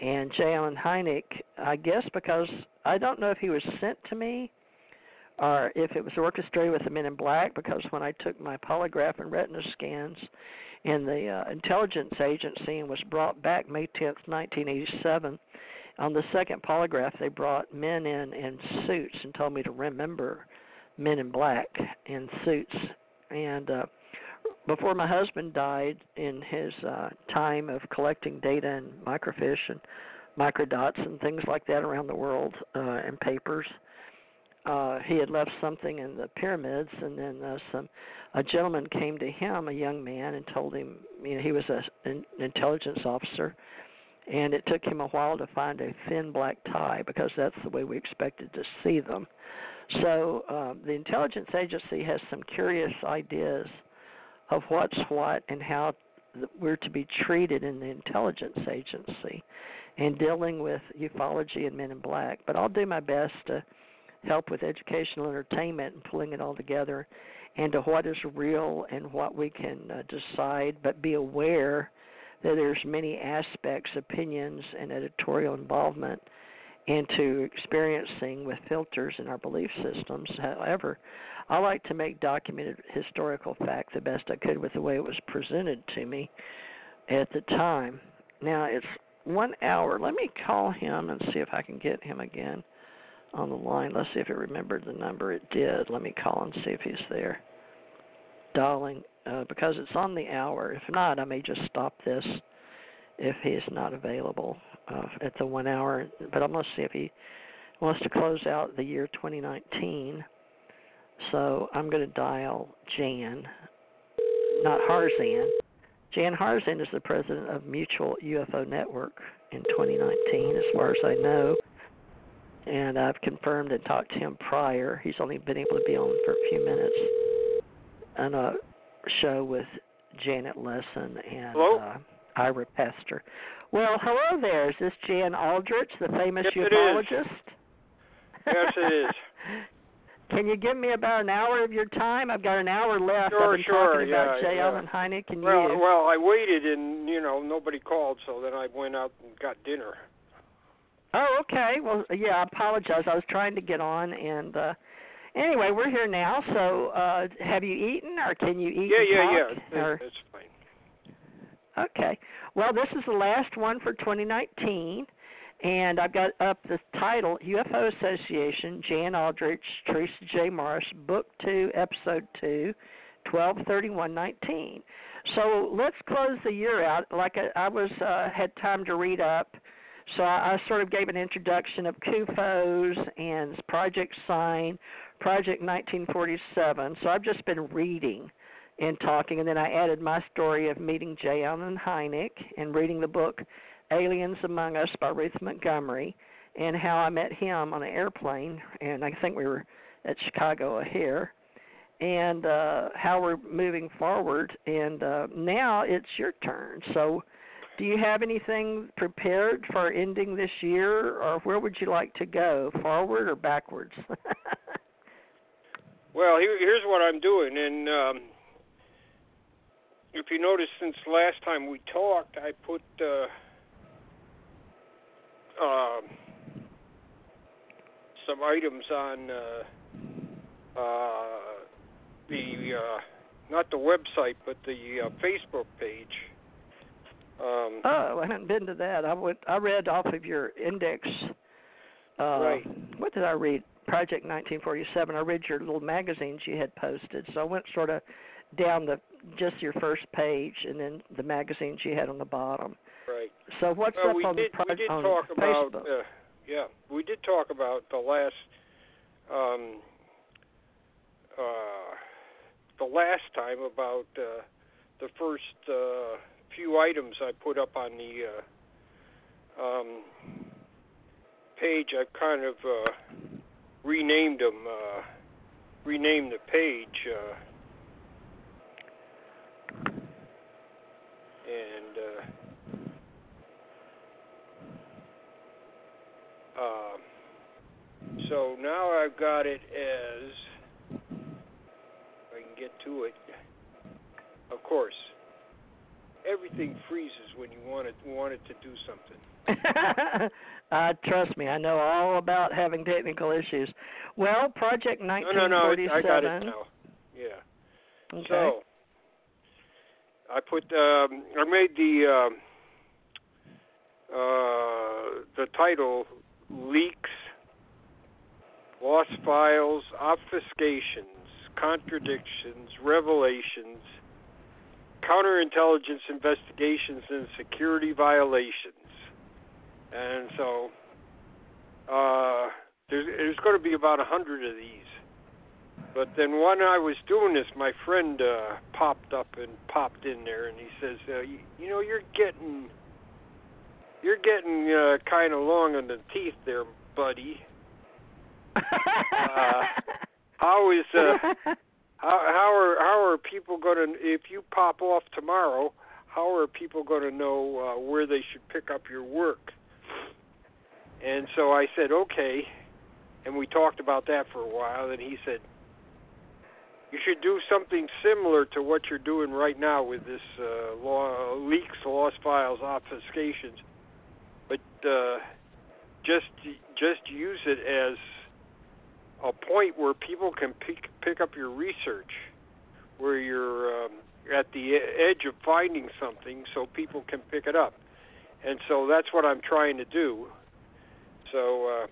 And J. Allen Hynek, I guess because I don't know if he was sent to me or if it was orchestrated with the men in black, because when I took my polygraph and retina scans, in the uh, intelligence agency and was brought back May 10th, 1987. On the second polygraph, they brought men in in suits and told me to remember men in black in suits. And uh, before my husband died, in his uh, time of collecting data and microfiche and microdots and things like that around the world uh, and papers, uh, he had left something in the pyramids, and then uh, some a gentleman came to him, a young man, and told him, you know, he was a, an intelligence officer, and it took him a while to find a thin black tie because that's the way we expected to see them. So um, the intelligence agency has some curious ideas of what's what and how we're to be treated in the intelligence agency and dealing with ufology and men in black. But I'll do my best to help with educational entertainment and pulling it all together into what is real and what we can uh, decide, but be aware that there's many aspects, opinions, and editorial involvement into experiencing with filters in our belief systems. However, I like to make documented historical fact the best I could with the way it was presented to me at the time. Now it's one hour. Let me call him and see if I can get him again on the line. Let's see if it remembered the number. It did. Let me call and see if he's there. Dialing uh, because it's on the hour. If not, I may just stop this if he is not available uh, at the one hour. But I'm going to see if he wants to close out the year 2019. So I'm going to dial Jan, not Harzan. Jan Harzan is the president of Mutual UFO Network in 2019, as far as I know. And I've confirmed and talked to him prior. He's only been able to be on for a few minutes on a show with Janet Lessin and uh, Ira Pester. Well, hello there. Is this Jan Aldrich, the famous yes, ufologist? Yes, it is. Can you give me about an hour of your time? I've got an hour left. Sure, I've been sure, talking about yeah, J. yeah. Hynek and well, you. well, I waited and you know nobody called, so then I went out and got dinner. Oh, okay. Well, yeah, I apologize. I was trying to get on, and uh anyway, we're here now. So, uh have you eaten, or can you eat? yeah, yeah, talk, yeah. Or... It's fine. Okay. Well, this is the last one for 2019, and I've got up the title UFO Association, Jan Aldrich, Theresa J. Morris, Book 2, Episode 2, 123119. So let's close the year out. Like I, I was uh, had time to read up, so I, I sort of gave an introduction of CUFOs and Project Sign, Project 1947. So I've just been reading and talking, and then I added my story of meeting J. Allen Hynek and reading the book Aliens Among Us by Ruth Montgomery, and how I met him on an airplane, and I think we were at Chicago O'Hare, and uh, how we're moving forward. And uh, now it's your turn. So, do you have anything prepared for ending this year, or where would you like to go, forward or backwards? Well, here, here's what I'm doing, and um, if you notice, since last time we talked, I put uh, um, some items on uh, uh, the uh, not the website, but the uh, Facebook page. Um, oh, I hadn't been to that. I would. I read off of your index. Uh, Right. What did I read? Project 1947. I read your little magazines you had posted, so I went sort of down the just your first page, and then the magazines you had on the bottom. right. So what's Well, up we on did the pro- we did talk about uh, yeah we did talk about the last um, uh, the last time about uh, the first uh, few items I put up on the uh, um, page. I've kind of uh, renamed them. Uh, renamed the page. Uh, and uh, Um, so now I've got it as if I can get to it. Of course, everything freezes when you want it want it to do something. uh, trust me, I know all about having technical issues. Well, Project No, no, no, I got it now. Yeah. Okay. So I put um, I made the um, uh, the title leaks, lost files, obfuscations, contradictions, revelations, counterintelligence investigations, and security violations. And so uh, there's, there's going to be about a hundred of these. But then when I was doing this, my friend uh, popped up and popped in there, and he says, uh, you, "You know, you're getting, you're getting uh, kind of long on the teeth there, buddy." Uh, how is uh, how how are how are people going to if you pop off tomorrow? How are people going to know uh, where they should pick up your work? And so I said, okay, and we talked about that for a while. And he said, you should do something similar to what you're doing right now with this uh, law, leaks, lost files, obfuscations, but uh, just just use it as a point where people can pick pick up your research, where you're um, at the edge of finding something, so people can pick it up, and so that's what I'm trying to do. So uh,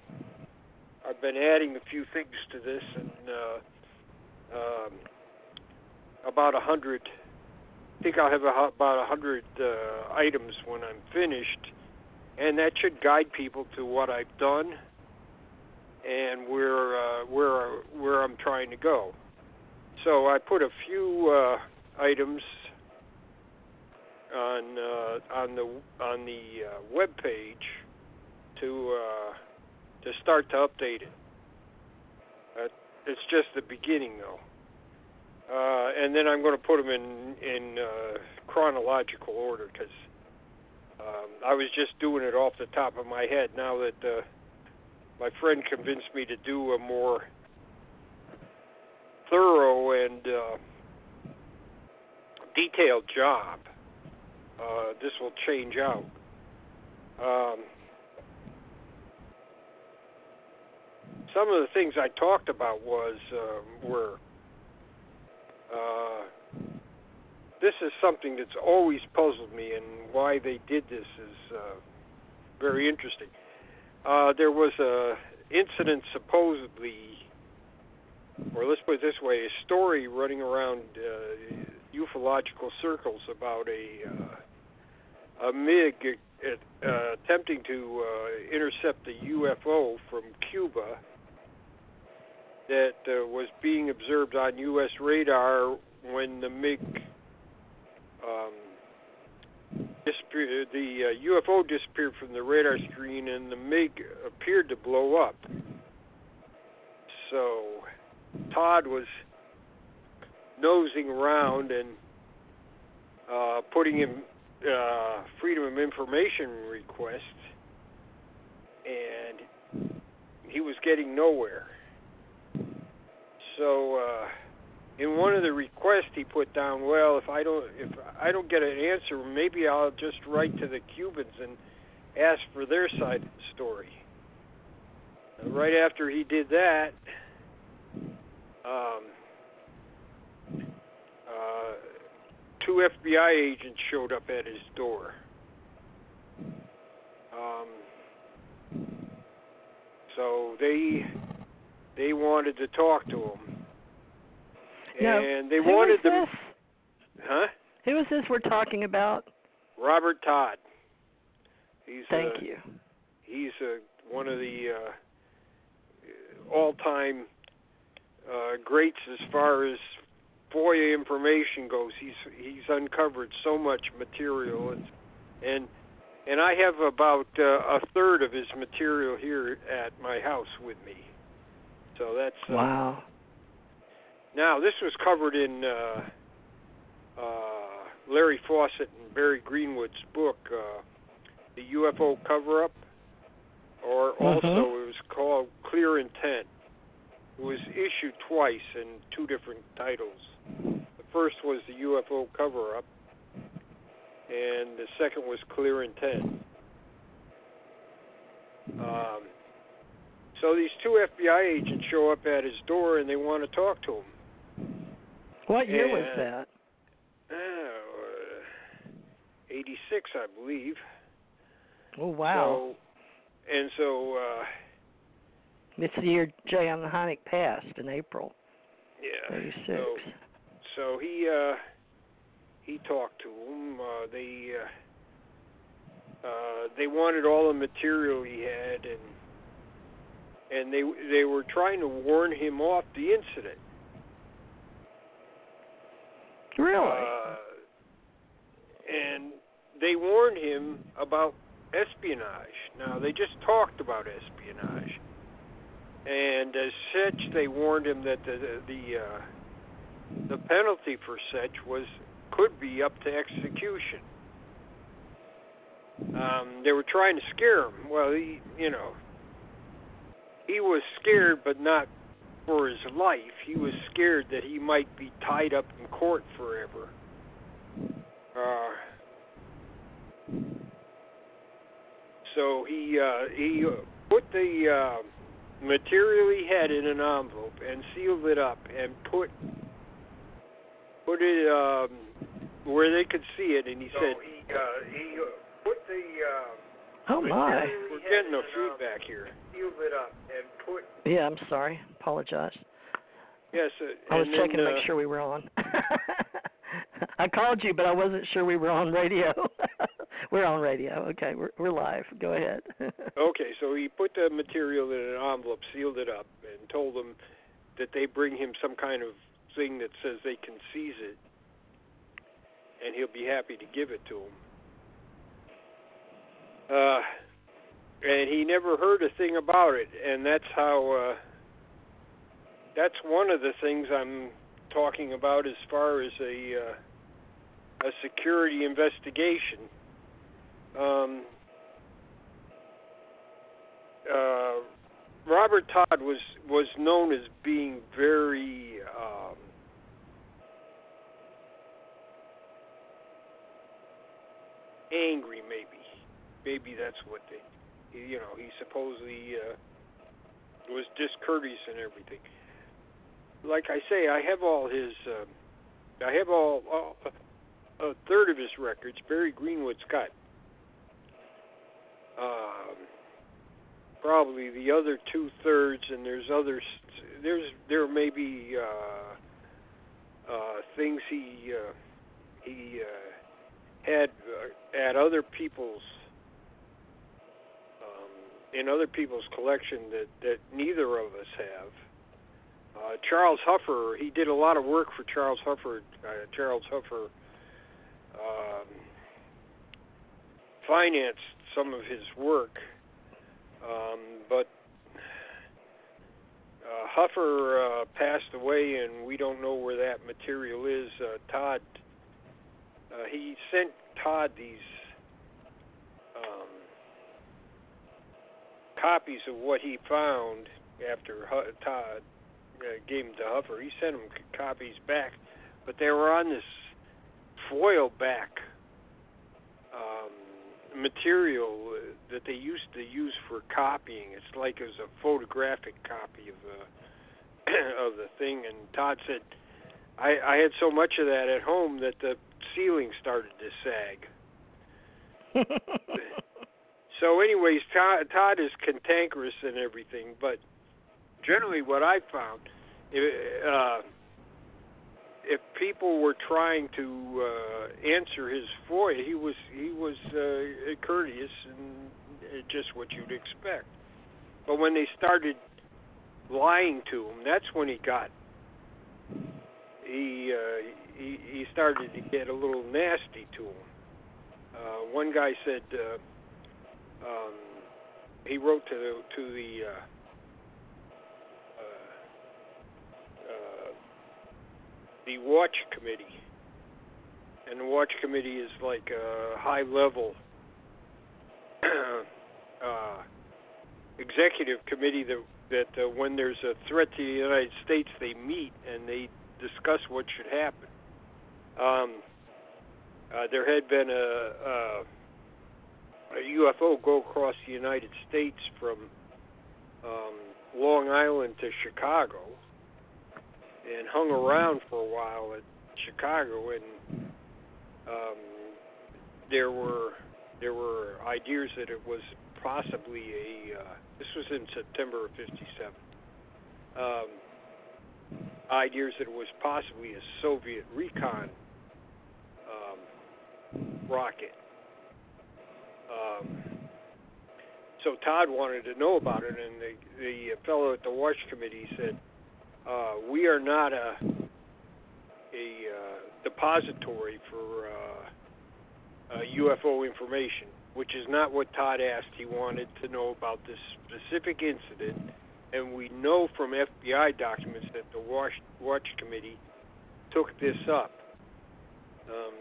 I've been adding a few things to this, and uh, um, about a hundred. I think I'll have about a hundred uh, items when I'm finished, and that should guide people to what I've done and where uh, where where I'm trying to go. So I put a few uh, items on uh, on the on the uh, web page to uh, to start to update it. It's just the beginning though. Uh, and then I'm going to put them in in uh, chronological order because um, I was just doing it off the top of my head. Now that uh, my friend convinced me to do a more thorough and uh, detailed job. Uh, this will change out. Um, some of the things I talked about was uh, were uh, this is something that's always puzzled me, and why they did this is uh, very interesting. Uh, there was a incident supposedly, or let's put it this way, a story running around uh, ufological circles about a uh, a MiG uh, attempting to uh, intercept a UFO from Cuba that uh, was being observed on U.S. radar when the MiG um, disappeared. The uh, UFO disappeared from the radar screen, and the MiG appeared to blow up. So Todd was nosing around and uh, putting in uh, Freedom of Information requests, and he was getting nowhere. So. Uh, in one of the requests he put down, well, if I don't if I don't get an answer, maybe I'll just write to the Cubans and ask for their side of the story. And right after he did that, um, uh, two FBI agents showed up at his door. Um, so they they wanted to talk to him and they who wanted them. Huh? Who is this we're talking about? Robert Todd. He's Thank uh, you. He's uh, one of the uh, all-time uh, greats as far as FOIA information goes. He's he's uncovered so much material, and and and I have about uh, a third of his material here at my house with me. So that's uh, wow. Now, this was covered in uh, uh, Larry Fawcett and Barry Greenwood's book, uh, The UFO Cover Up, or also Mhm. it was called Clear Intent. It was issued twice in two different titles. The first was The UFO Cover Up, and the second was Clear Intent. Um, so these two FBI agents show up at his door and they want to talk to him. What year was that? Oh, uh, 86, I believe. Oh wow. So, and so, uh, it's the year J. Allen Hynek passed in April yeah. eighty six. So, so he uh, he talked to him. Uh, they uh, uh, they wanted all the material he had, and and they they were trying to warn him off the incident. really? Uh, and they warned him about espionage. Now they just talked about espionage, and as such, they warned him that the the uh, the penalty for such was could be up to execution. Um, they were trying to scare him. Well, he, you know, he was scared, but not for his life. He was scared that he might be tied up in court forever. Uh, so he uh, he put the uh, material he had in an envelope and sealed it up and put put it um, where they could see it. And he So said, he, uh, he uh, put the uh, Oh my. "We're getting a feedback here." It up and put Yeah, I'm sorry. Apologize. Yes, uh, I was checking then, to uh, make sure we were on. I called you, but I wasn't sure we were on radio. we're on radio. Okay, we're we're live. Go ahead. Okay, so he put the material in an envelope, sealed it up, and told them that they bring him some kind of thing that says they can seize it, and he'll be happy to give it to them. Uh, and he never heard a thing about it, and that's how. Uh, that's one of the things I'm talking about as far as a uh, a security investigation. Um, uh, Robert Todd was was known as being very um, angry. Maybe, maybe that's what they. You know, he supposedly uh, was discourteous and everything. Like I say, I have all his. Uh, I have all, all a third of his records. Barry Greenwood's got. Um, probably the other two thirds, and there's others. There's there may be uh, uh, things he uh, he uh, had uh, at other people's um, in other people's collection that that neither of us have. Uh, Charles Huffer, he did a lot of work for Charles Huffer. Uh, Charles Huffer um, financed some of his work. Um, but uh, Huffer uh, passed away, and we don't know where that material is. Uh, Todd, uh, he sent Todd these um, copies of what he found after Todd uh, gave them to Huffer. He sent c- copies back, but they were on this foil back um, material uh, that they used to use for copying. It's like it was a photographic copy of the of the thing. And Todd said, I, I had so much of that at home that the ceiling started to sag. So, anyways, Todd, Todd is cantankerous and everything, but generally, what I found, if, uh, if people were trying to uh, answer his FOIA, he was he was uh, courteous and uh, just what you'd expect. But when they started lying to him, that's when he got he uh, he, he started to get a little nasty to him. Uh, one guy said uh, um, he wrote to the, to the uh, uh, uh, the watch committee, and the watch committee is like a high level uh, executive committee that that uh, when there's a threat to the United States, they meet and they discuss what should happen. Um, uh, there had been a, a a UFO go across the United States from um, Long Island to Chicago and hung around for a while at Chicago and um, there were there were ideas that it was possibly a uh, this was in September of 57 um, ideas that it was possibly a Soviet recon um, rocket um, so Todd wanted to know about it, and the the fellow at the watch committee said, uh, "We are not a a uh, depository for uh, uh, UFO information, which is not what Todd asked. He wanted to know about this specific incident and we know from FBI documents that the Watch, Watch Committee took this up. Um,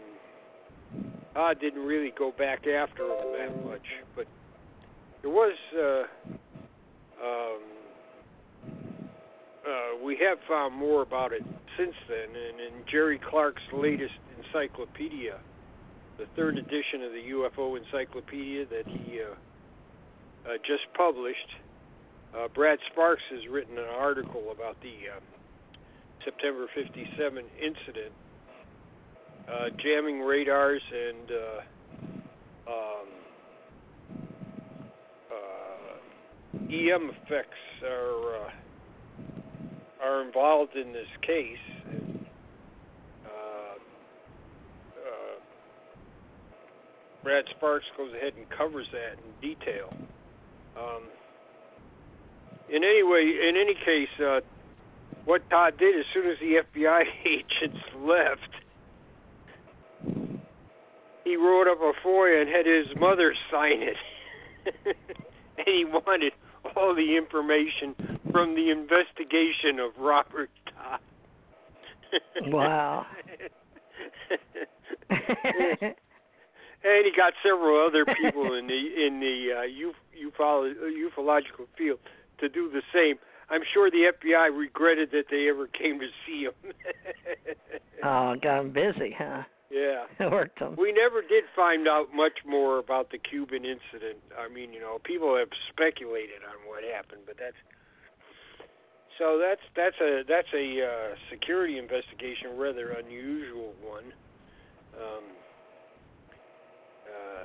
I didn't really go back after them that much, but there was. Uh, um, uh, we have found more about it since then, and in Jerry Clark's latest encyclopedia, the third edition of the UFO Encyclopedia that he uh, uh, just published, uh, Brad Sparks has written an article about the uh, September 57 incident, uh, jamming radars and uh, um, EM effects are are involved in this case. Uh, uh, Brad Sparks goes ahead and covers that in detail. Um, in any way, in any case, uh, what Todd did as soon as the FBI agents left, he wrote up a FOIA and had his mother sign it, and he wanted all the information from the investigation of Robert Todd. wow. and he got several other people in the in the uh, ufolo- ufological field to do the same. I'm sure the FBI regretted that they ever came to see him. oh, got him busy, huh? Yeah. Worked him. We never did find out much more about the Cuban incident. I mean, you know, people have speculated on what happened, but that's so that's that's a that's a uh, security investigation, rather unusual one. Um, uh,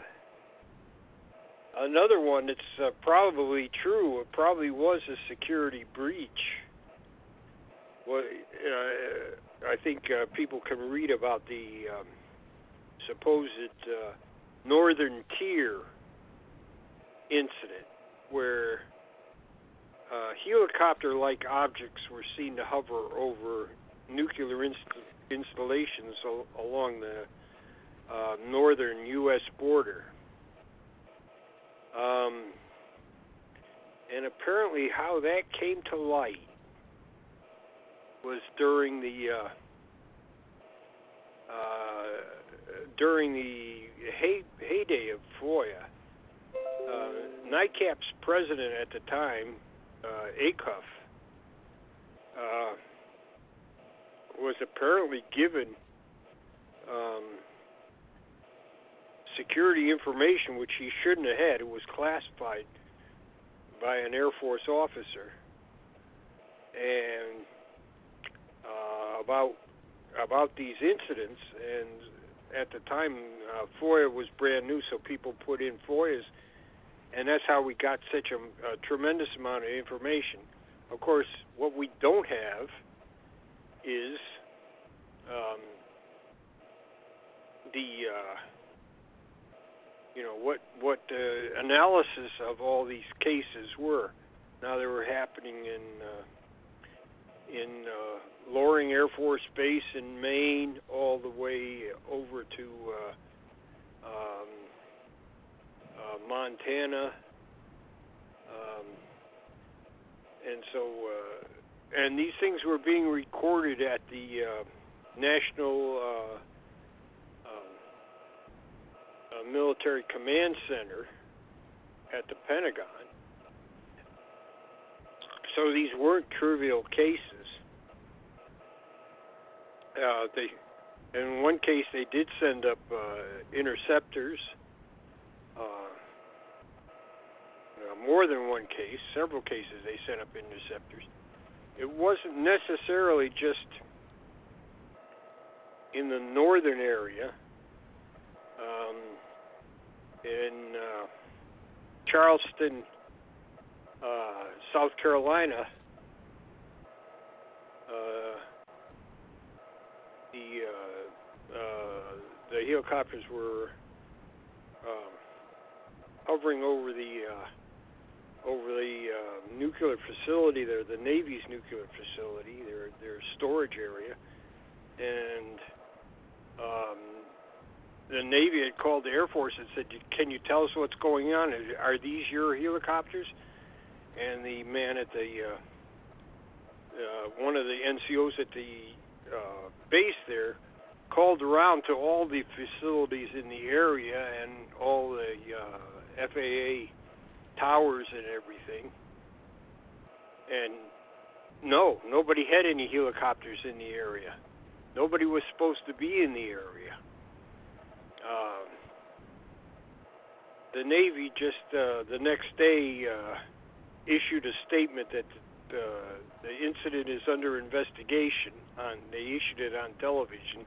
another one that's uh, probably true. It probably was a security breach. Well, uh, I think uh, people can read about the um, supposed uh, Northern Tier incident where uh, helicopter-like objects were seen to hover over nuclear inst- installations o- along the uh, northern U.S. border. Um, and apparently, how that came to light was during the uh, uh, during the hey- heyday of FOIA. Uh, NICAP's president at the time, uh, Acuff, uh, was apparently given um, security information which he shouldn't have had. It was classified by an Air Force officer, and uh, about about these incidents. And at the time, uh, FOIA was brand new, so people put in FOIAs and that's how we got such a, a tremendous amount of information. Of course, what we don't have is um, the uh, you know what what uh, analysis of all these cases were. Now they were happening in uh, in uh, Loring Air Force Base in Maine, all the way over to uh, um, uh, Montana, um, and so uh, and these things were being recorded at the uh, National uh, um, uh, Military Command Center at the Pentagon. So these weren't trivial cases. Uh, they, in one case, they did send up uh, interceptors. Uh, more than one case, several cases, they sent up interceptors. It wasn't necessarily just in the northern area. Um, in uh, Charleston, uh, South Carolina, uh, the uh, uh, the helicopters were um, hovering over the uh, over the uh, nuclear facility there, the Navy's nuclear facility, their their storage area, and um, the Navy had called the Air Force and said, "Can you tell us what's going on? Are these your helicopters?" and the man at the uh, uh, one of the NCOs at the uh, base there called around to all the facilities in the area and all the uh, FAA towers and everything. And no, nobody had any helicopters in the area. Nobody was supposed to be in the area. Um, the Navy just uh, the next day uh, issued a statement that uh, the incident is under investigation. On they issued it on television,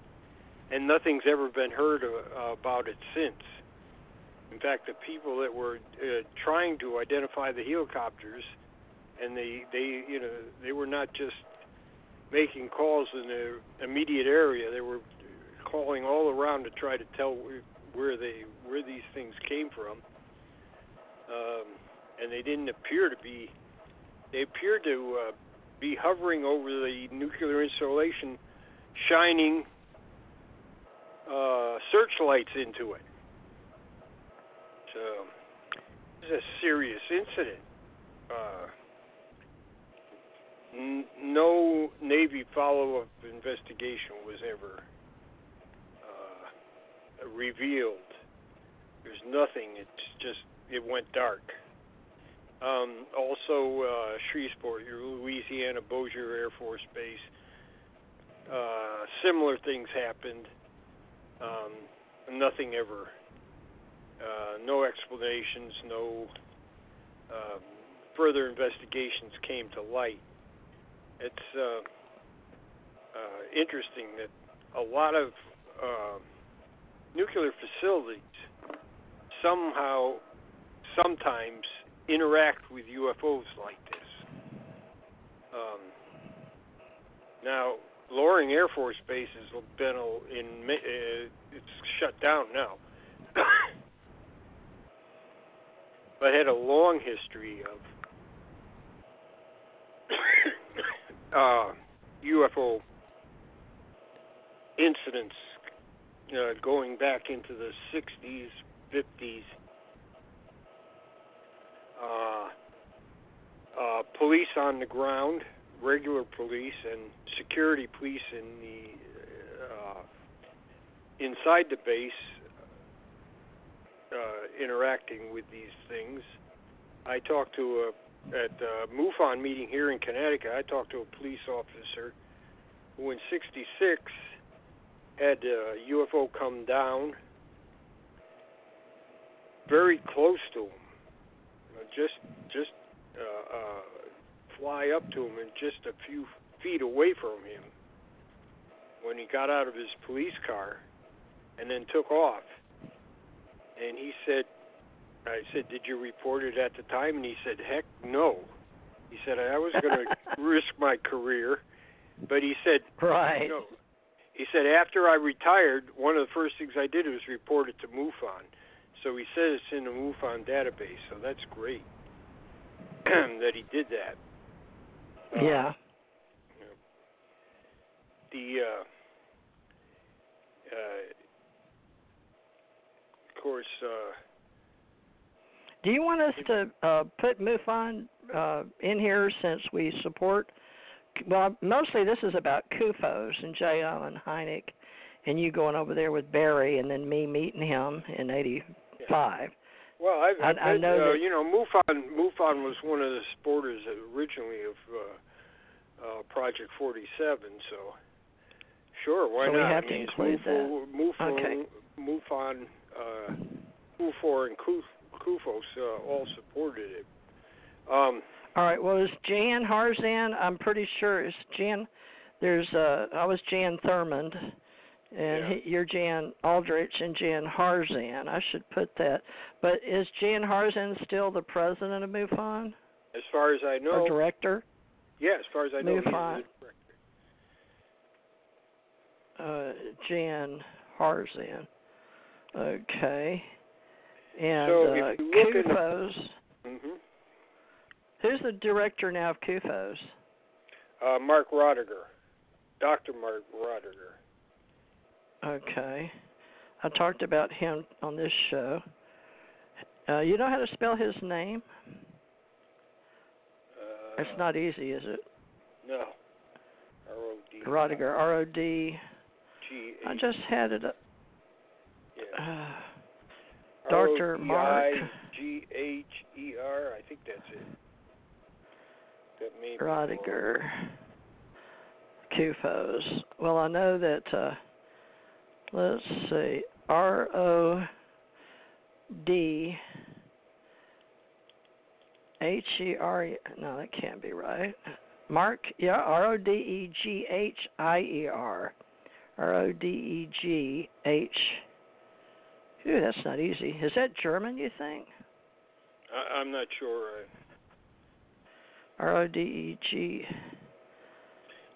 and nothing's ever been heard uh, about it since. In fact, the people that were uh, trying to identify the helicopters, and they they you know they were not just making calls in the immediate area. They were calling all around to try to tell where they where these things came from, um, and they didn't appear to be. They appeared to uh, be hovering over the nuclear installation, shining uh, searchlights into it. So this is a serious incident. Uh, n- no Navy follow-up investigation was ever uh, revealed. There's nothing. It's just it went dark. Um, also, uh, Shreveport, your Louisiana Bossier Air Force Base. Uh, similar things happened. Um, nothing ever. Uh, no explanations. No um, further investigations came to light. It's uh, uh, interesting that a lot of uh, nuclear facilities somehow, sometimes interact with UFOs like this. Um, now, Loring Air Force Base has been in uh, it's shut down now, but had a long history of uh, UFO incidents uh, going back into the 60s, 50s. Uh, uh, police on the ground, regular police, and security police in the uh, inside the base uh, interacting with these things. I talked to a at the MUFON meeting here in Connecticut, I talked to a police officer who, in '66, had a UFO come down very close to him, just just uh, uh, fly up to him and just a few feet away from him when he got out of his police car and then took off. And he said I said, "Did you report it at the time?" And he said, "Heck, no." He said, "I was going to risk my career," but he said, "Right." No. He said, "After I retired, one of the first things I did was report it to MUFON." So he says it's in the MUFON database. So that's great that he did that. Yeah. Uh, the uh, uh, of course. Uh, do you want us to uh, put MUFON uh, in here since we support? Well, mostly this is about CUFOS and J. Allen Hynek, and you going over there with Barry, and then me meeting him in '85. Yeah. Well, I've, I've I, I know uh, that, you know MUFON. MUFON was one of the supporters originally of uh, uh, Project 47, so sure, why so not? we have I to include MUFO, that. MUFO, Okay. MUFON, uh, MUFOR, and CUFOS uh, all supported it. Um, All right. Well, is Jan Harzan? I'm pretty sure it's Jan. There's uh, I was Jan Thurmond, and Yeah. he, you're Jan Aldrich and Jan Harzan. I should put that. But is Jan Harzan still the president of MUFON as far as I know, or director? yeah, as far as I know, he's the MUFON. director. Uh, Jan Harzan. Okay. And So uh, look at- CUFOS. hmm Who's the director now of CUFOS? Uh, Mark Rodeghier, Dr. Mark Rodeghier. Okay. I talked about him on this show. Uh, you know how to spell his name? It's not easy, is it? No. R O D. Rodeghier. R O D. G I just had it up. Yeah. Uh, Dr. Mark G H E R. I think that's it. That may Rodeghier. CUFOS. Well, I know that. uh Let's see. R O D H E R. No, that can't be right. Mark, yeah, R O D E G H I E R. R O D E G H. Ooh, that's not easy. Is that German, you think? I, I'm not sure. R O D E G.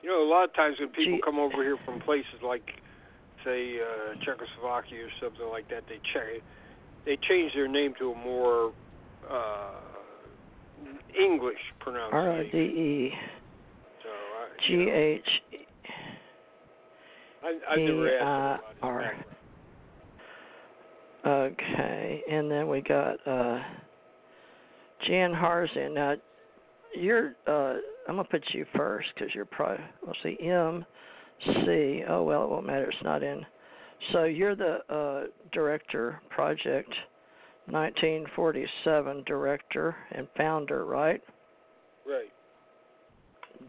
you know, a lot of times when people G- come over here from places like, say, uh, Czechoslovakia or something like that, they check, they change their name to a more uh, English pronunciation. D E So I, G you know, H I, I've never asked him about his E-I-R. background. Okay, and then we got uh Jan Harzan. Now, you're uh I'm gonna put you first because you're probably let's see M C. Oh well, it won't matter. It's not in. So you're the uh director, project 1947 director and founder, right? Right.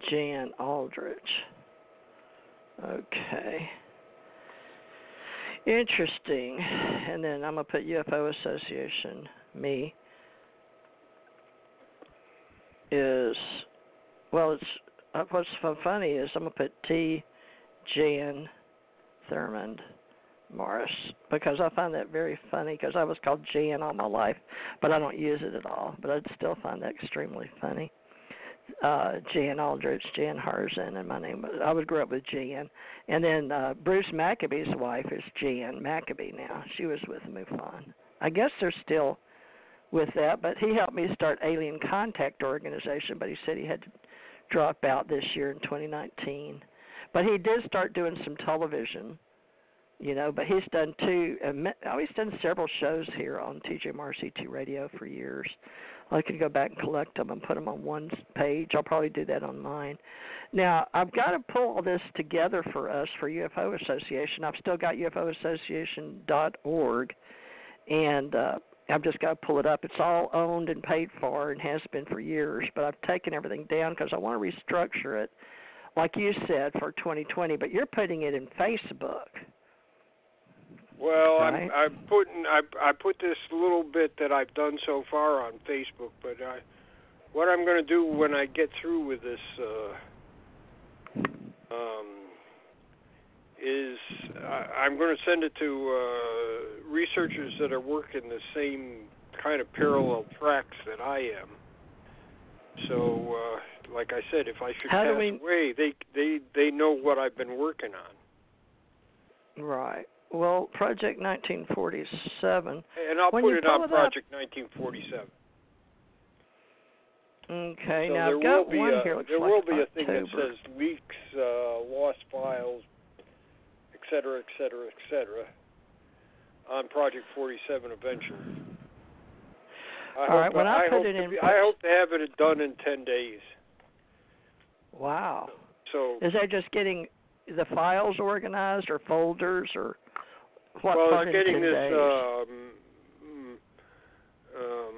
Jan Aldrich. Okay. Interesting. And then I'm going to put UFO Association, me, is, well, it's, uh, what's funny is I'm going to put T. Jan Thurmond Morris because I find that very funny because I was called Jan all my life, but I don't use it at all. But I still find that extremely funny uh Jan Aldrich, Jan Harzan, and my name was I would grow up with Jan. And then uh Bruce Maccabee's wife is Jan Maccabee now. She was with MUFON. I guess they're still with that, but he helped me start Alien Contact Organization, but he said he had to drop out this year in 2019. But he did start doing some television, you know, but he's done two, uh, oh, he's done several shows here on TJMRCT Radio for years. I could go back and collect them and put them on one page. I'll probably do that on mine. Now, I've got to pull all this together for us for UFO Association. I've still got UFOassociation.org, and uh, I've just got to pull it up. It's all owned and paid for and has been for years, but I've taken everything down because I want to restructure it, like you said, for 2020. But you're putting it in Facebook. Well, Right. I'm I'm putting I I put this little bit that I've done so far on Facebook, but I what I'm going to do when I get through with this uh um is I, I'm going to send it to uh researchers that are working the same kind of parallel tracks that I am. So uh like I said, if I should How pass we- away, they they they know what I've been working on. Right. Well, Project 1947. And I'll When put it on pull it up- Project 1947. Okay, so now I've got one a, here. There like will be a thing that says leaks, uh, lost files, et cetera, et cetera, et cetera, on Project 47 eventually. I All right, when I I put it in be, I hope to have it done in 10 days. Wow. So, Is that just getting the files organized or folders or what well, part it's getting this um, um,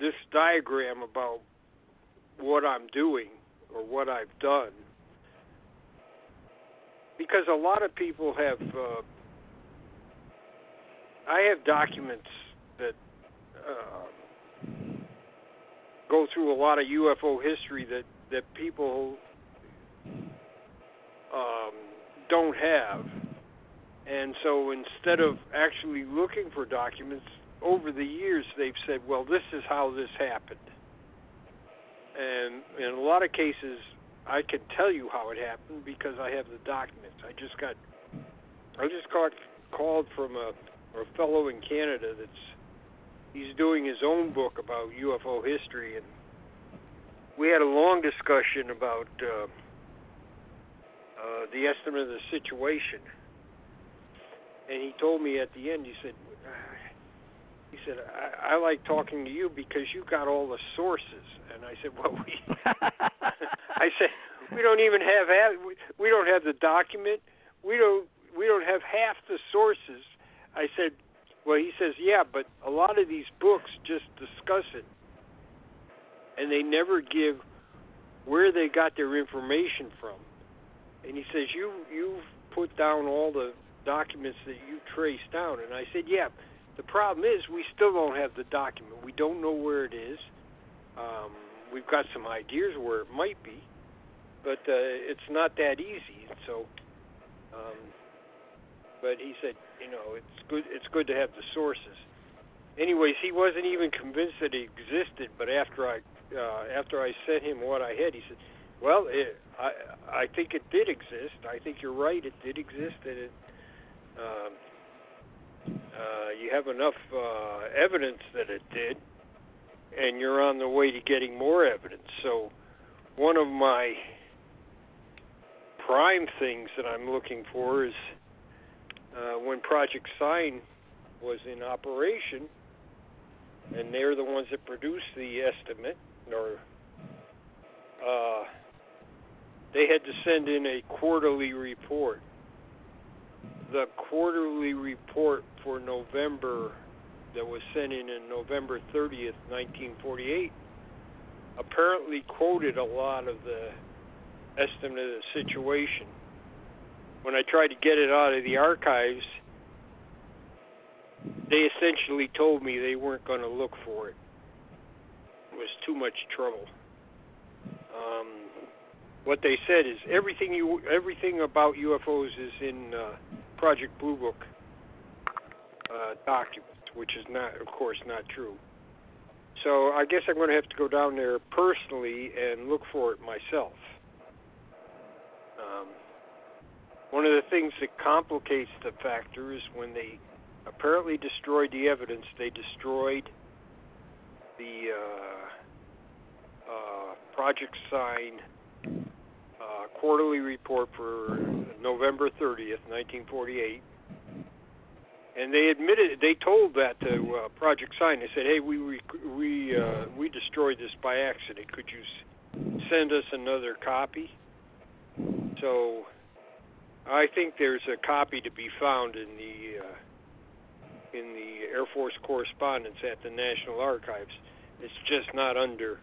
this diagram about what I'm doing or what I've done, because a lot of people have. Uh, I have documents that uh, go through a lot of UFO history that that people um, don't have. And so instead of actually looking for documents, over the years they've said, well, this is how this happened. And in a lot of cases, I can tell you how it happened because I have the documents. I just got, I just got called from a, a fellow in Canada that's, he's doing his own book about UFO history, and we had a long discussion about uh, uh, the estimate of the situation. And he told me at the end, he said, He said, I, I like talking to you because you got all the sources. And I said, Well, we. I said, we don't even have we, we don't have the document. We don't we don't have half the sources. I said, well, he says, yeah, but a lot of these books just discuss it, and they never give where they got their information from. And he says, you you've put down all the documents that you traced down. And I said, yeah. The problem is we still don't have the document. We don't know where it is. Um, we've got some ideas where it might be, but uh, it's not that easy. So, um, but he said, you know, it's good. It's good to have the sources. Anyways, he wasn't even convinced that it existed. But after I uh, after I sent him what I had, he said, "Well, it, I I think it did exist. I think you're right. It did exist, and it." Um, uh, you have enough uh, evidence that it did, and you're on the way to getting more evidence. So, one of my prime things that I'm looking for is uh, when Project Sign was in operation, and they're the ones that produced the estimate, or uh, they had to send in a quarterly report. The quarterly report for November that was sent in on November 30th, 1948, apparently quoted a lot of the estimate of the situation when I tried to get it out of the archives, they essentially told me they weren't going to look for it. It was too much trouble. Um, what they said is everything you everything about UFOs is in uh, Project Blue Book uh, documents, which is not, of course, not true. So I guess I'm going to have to go down there personally and look for it myself. Um, one of the things that complicates the factor is when they apparently destroyed the evidence, they destroyed the uh, uh, Project Sign uh, quarterly report for November 30th, 1948. And they admitted, they told that to uh, Project Sign. They said, "Hey, we we we, uh, we destroyed this by accident. Could you send us another copy?" So I think there's a copy to be found in the uh, in the Air Force correspondence at the National Archives. It's just not under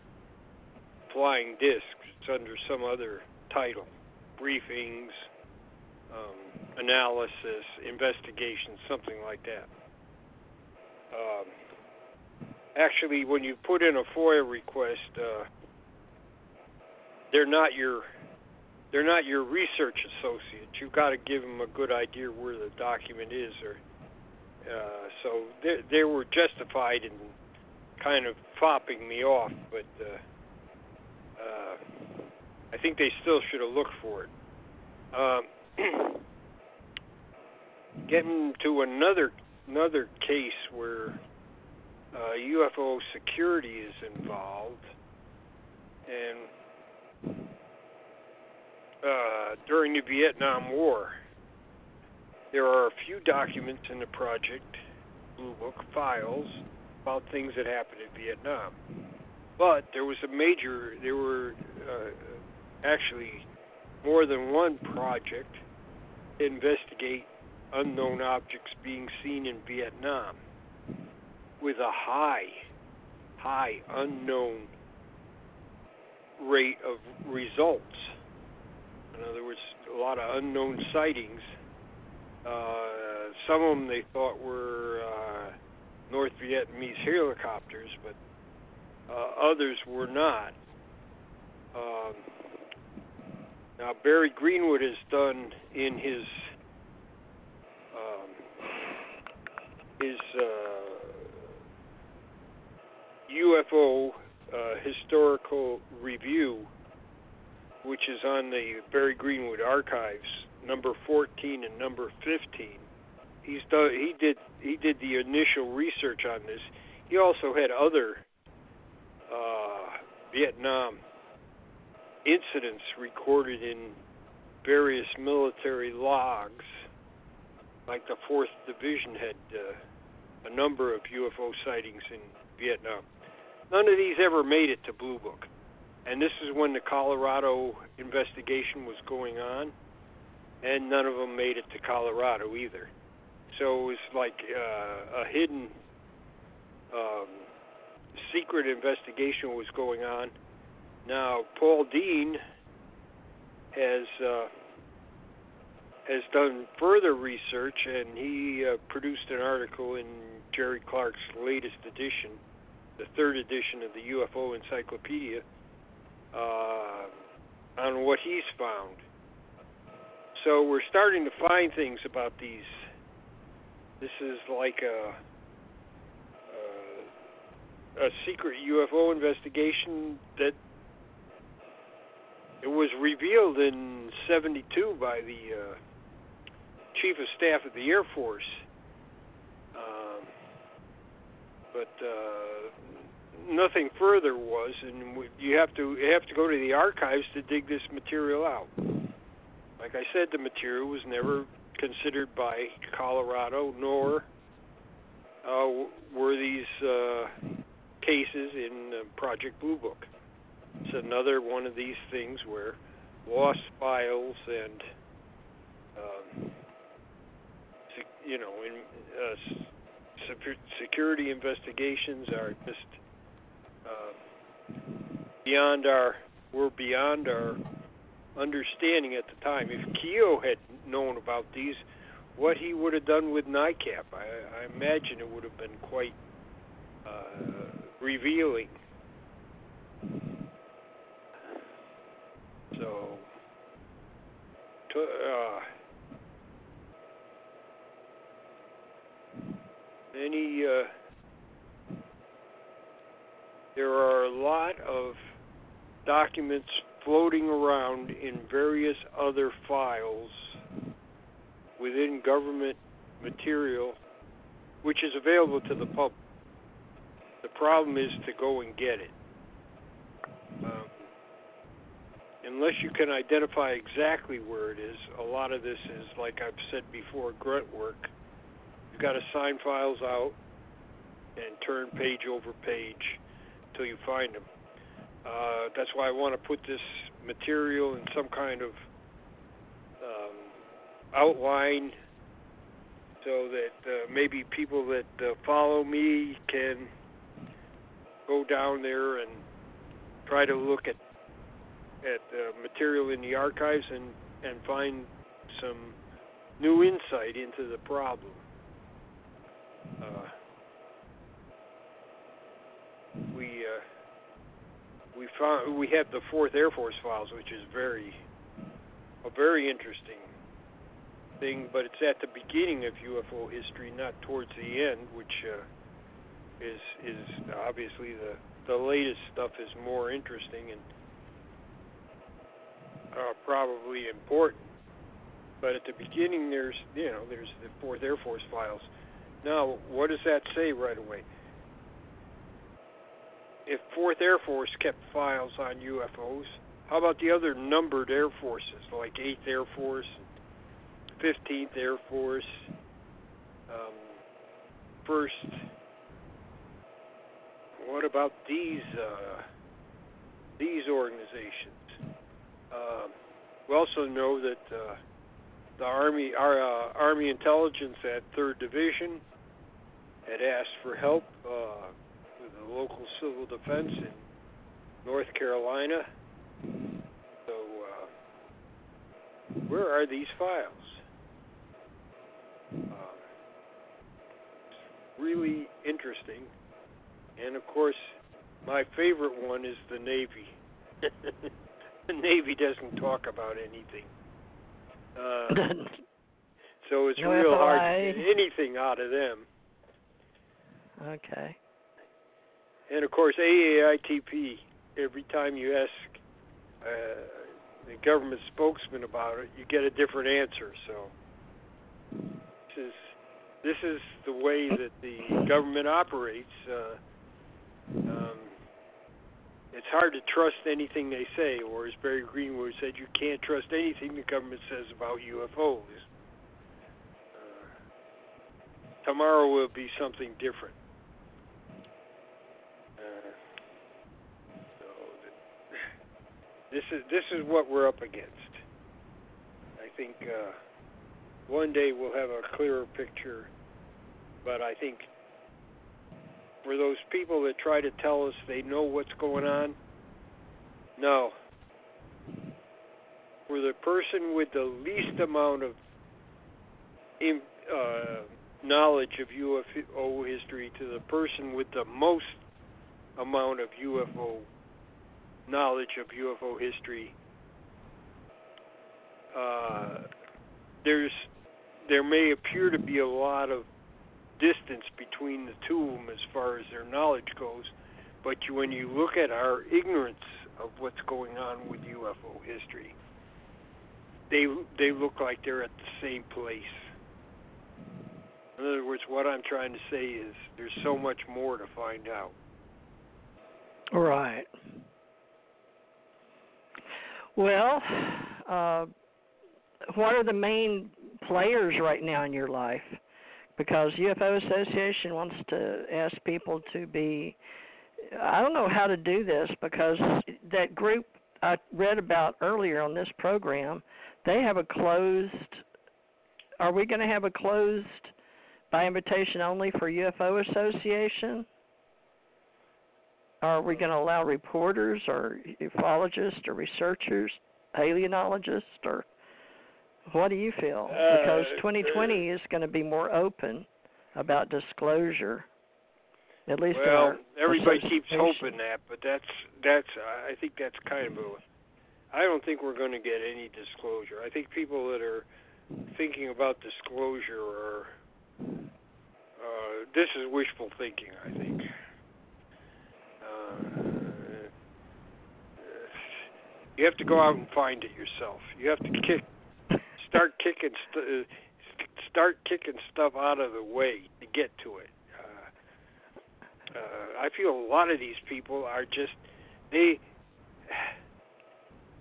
flying discs. It's under some other title, briefings, um, analysis, investigation, something like that. Um, actually, when you put in a FOIA request, uh, they're not your they're not your research associates. You've got to give them a good idea where the document is, or uh, so they they were justified in kind of fopping me off, but uh, uh, I think they still should have looked for it. Um, getting to another another case where uh, UFO security is involved, and uh, during the Vietnam War. There are a few documents in the Project Blue Book files about things that happened in Vietnam. But there was a major, there were uh, actually more than one project investigate unknown objects being seen in Vietnam with a high, high unknown rate of results. In other words, a lot of unknown sightings. Uh, some of them they thought were uh, North Vietnamese helicopters, but uh, others were not. Um, now Barry Greenwood has done in his um, his uh, UFO uh, historical review which is on the Barry Greenwood archives, number 14 and number 15. He's done, he did he did the initial research on this. He also had other uh, Vietnam incidents recorded in various military logs, like the Fourth Division had uh, a number of UFO sightings in Vietnam. None of these ever made it to Blue Book. And this is when the Colorado investigation was going on, and none of them made it to Colorado either. So it was like uh, a hidden, um, secret investigation was going on. Now, Paul Dean has uh, has done further research, and he uh, produced an article in Jerry Clark's latest edition, the third edition of the UFO Encyclopedia, uh, on what he's found. So we're starting to find things about these. This is like a a, a secret UFO investigation that it was revealed in 72 by the uh, chief of staff of the Air Force. Um, but uh, nothing further was, and you have to you have to go to the archives to dig this material out. Like I said, the material was never considered by Colorado, nor uh, were these uh, cases in uh, Project Blue Book. It's another one of these things where lost files and um, you know, in uh, security investigations are just uh, beyond our we're beyond our understanding at the time. If Keyhoe had known about these, what he would have done with NICAP, I, I imagine it would have been quite uh, revealing. So, to, uh, any uh, there are a lot of documents floating around in various other files within government material which is available to the public. The problem is to go and get it. Um, unless you can identify exactly where it is, a lot of this is, like I've said before, grunt work You've got to sign files out and turn page over page until you find them. Uh, that's why I want to put this material in some kind of um, outline so that uh, maybe people that uh, follow me can go down there and try to look at at uh, material in the archives and and find some new insight into the problem. Uh, we uh, we found we have the Fourth Air Force files, which is very a very interesting thing, but it's at the beginning of UFO history, not towards the end, which uh, is is obviously the the latest stuff is more interesting and probably important. But at the beginning, there's you know there's the Fourth Air Force files now, what does that say right away? If Fourth Air Force kept files on UFOs, how about the other numbered Air Forces, like Eighth Air Force, Fifteenth Air Force, um, First? What about these uh, these organizations? Uh, we also know that uh, the Army, our uh, Army intelligence at Third Division had asked for help uh, with the local civil defense in North Carolina. So, uh, where are these files? Uh, really interesting. And of course, my favorite one is the Navy. the Navy doesn't talk about anything. Uh, so it's no real hard to get anything out of them. Okay. And of course, AATIP. Every time you ask uh, the government spokesman about it, you get a different answer. So this is this is the way that the government operates. Uh, um, it's hard to trust anything they say, or as Barry Greenwood said, you can't trust anything the government says about UFOs. Uh, tomorrow will be something different. Uh, this is this is what we're up against. I think uh, one day we'll have a clearer picture, but I think for those people that try to tell us they know what's going on, no. For the person with the least amount of in, uh, knowledge of UFO history to the person with the most amount of UFO knowledge of UFO history, uh, there's there may appear to be a lot of distance between the two of them as far as their knowledge goes, but you, when you look at our ignorance of what's going on with UFO history, they they look like they're at the same place. In other words, what I'm trying to say is there's so much more to find out. Right. Well, uh, what are the main players right now in your life? Because UFO Association wants to ask people to be. I don't know how to do this because that group I read about earlier on this program, they have a closed. Are we going to have a closed by invitation only for UFO Association? Are we going to allow reporters or ufologists or researchers, alienologists, or what do you feel? Because Uh, 2020 is going to be more open about disclosure. At least well, everybody keeps hoping that, but that's that's I think that's kind of a. I don't think we're going to get any disclosure. I think people that are thinking about disclosure are. Uh, this is wishful thinking. I think. Uh, you have to go out and find it yourself. You have to kick, start kicking, st- uh, start kicking stuff out of the way to get to it. Uh, uh, I feel a lot of these people are just they.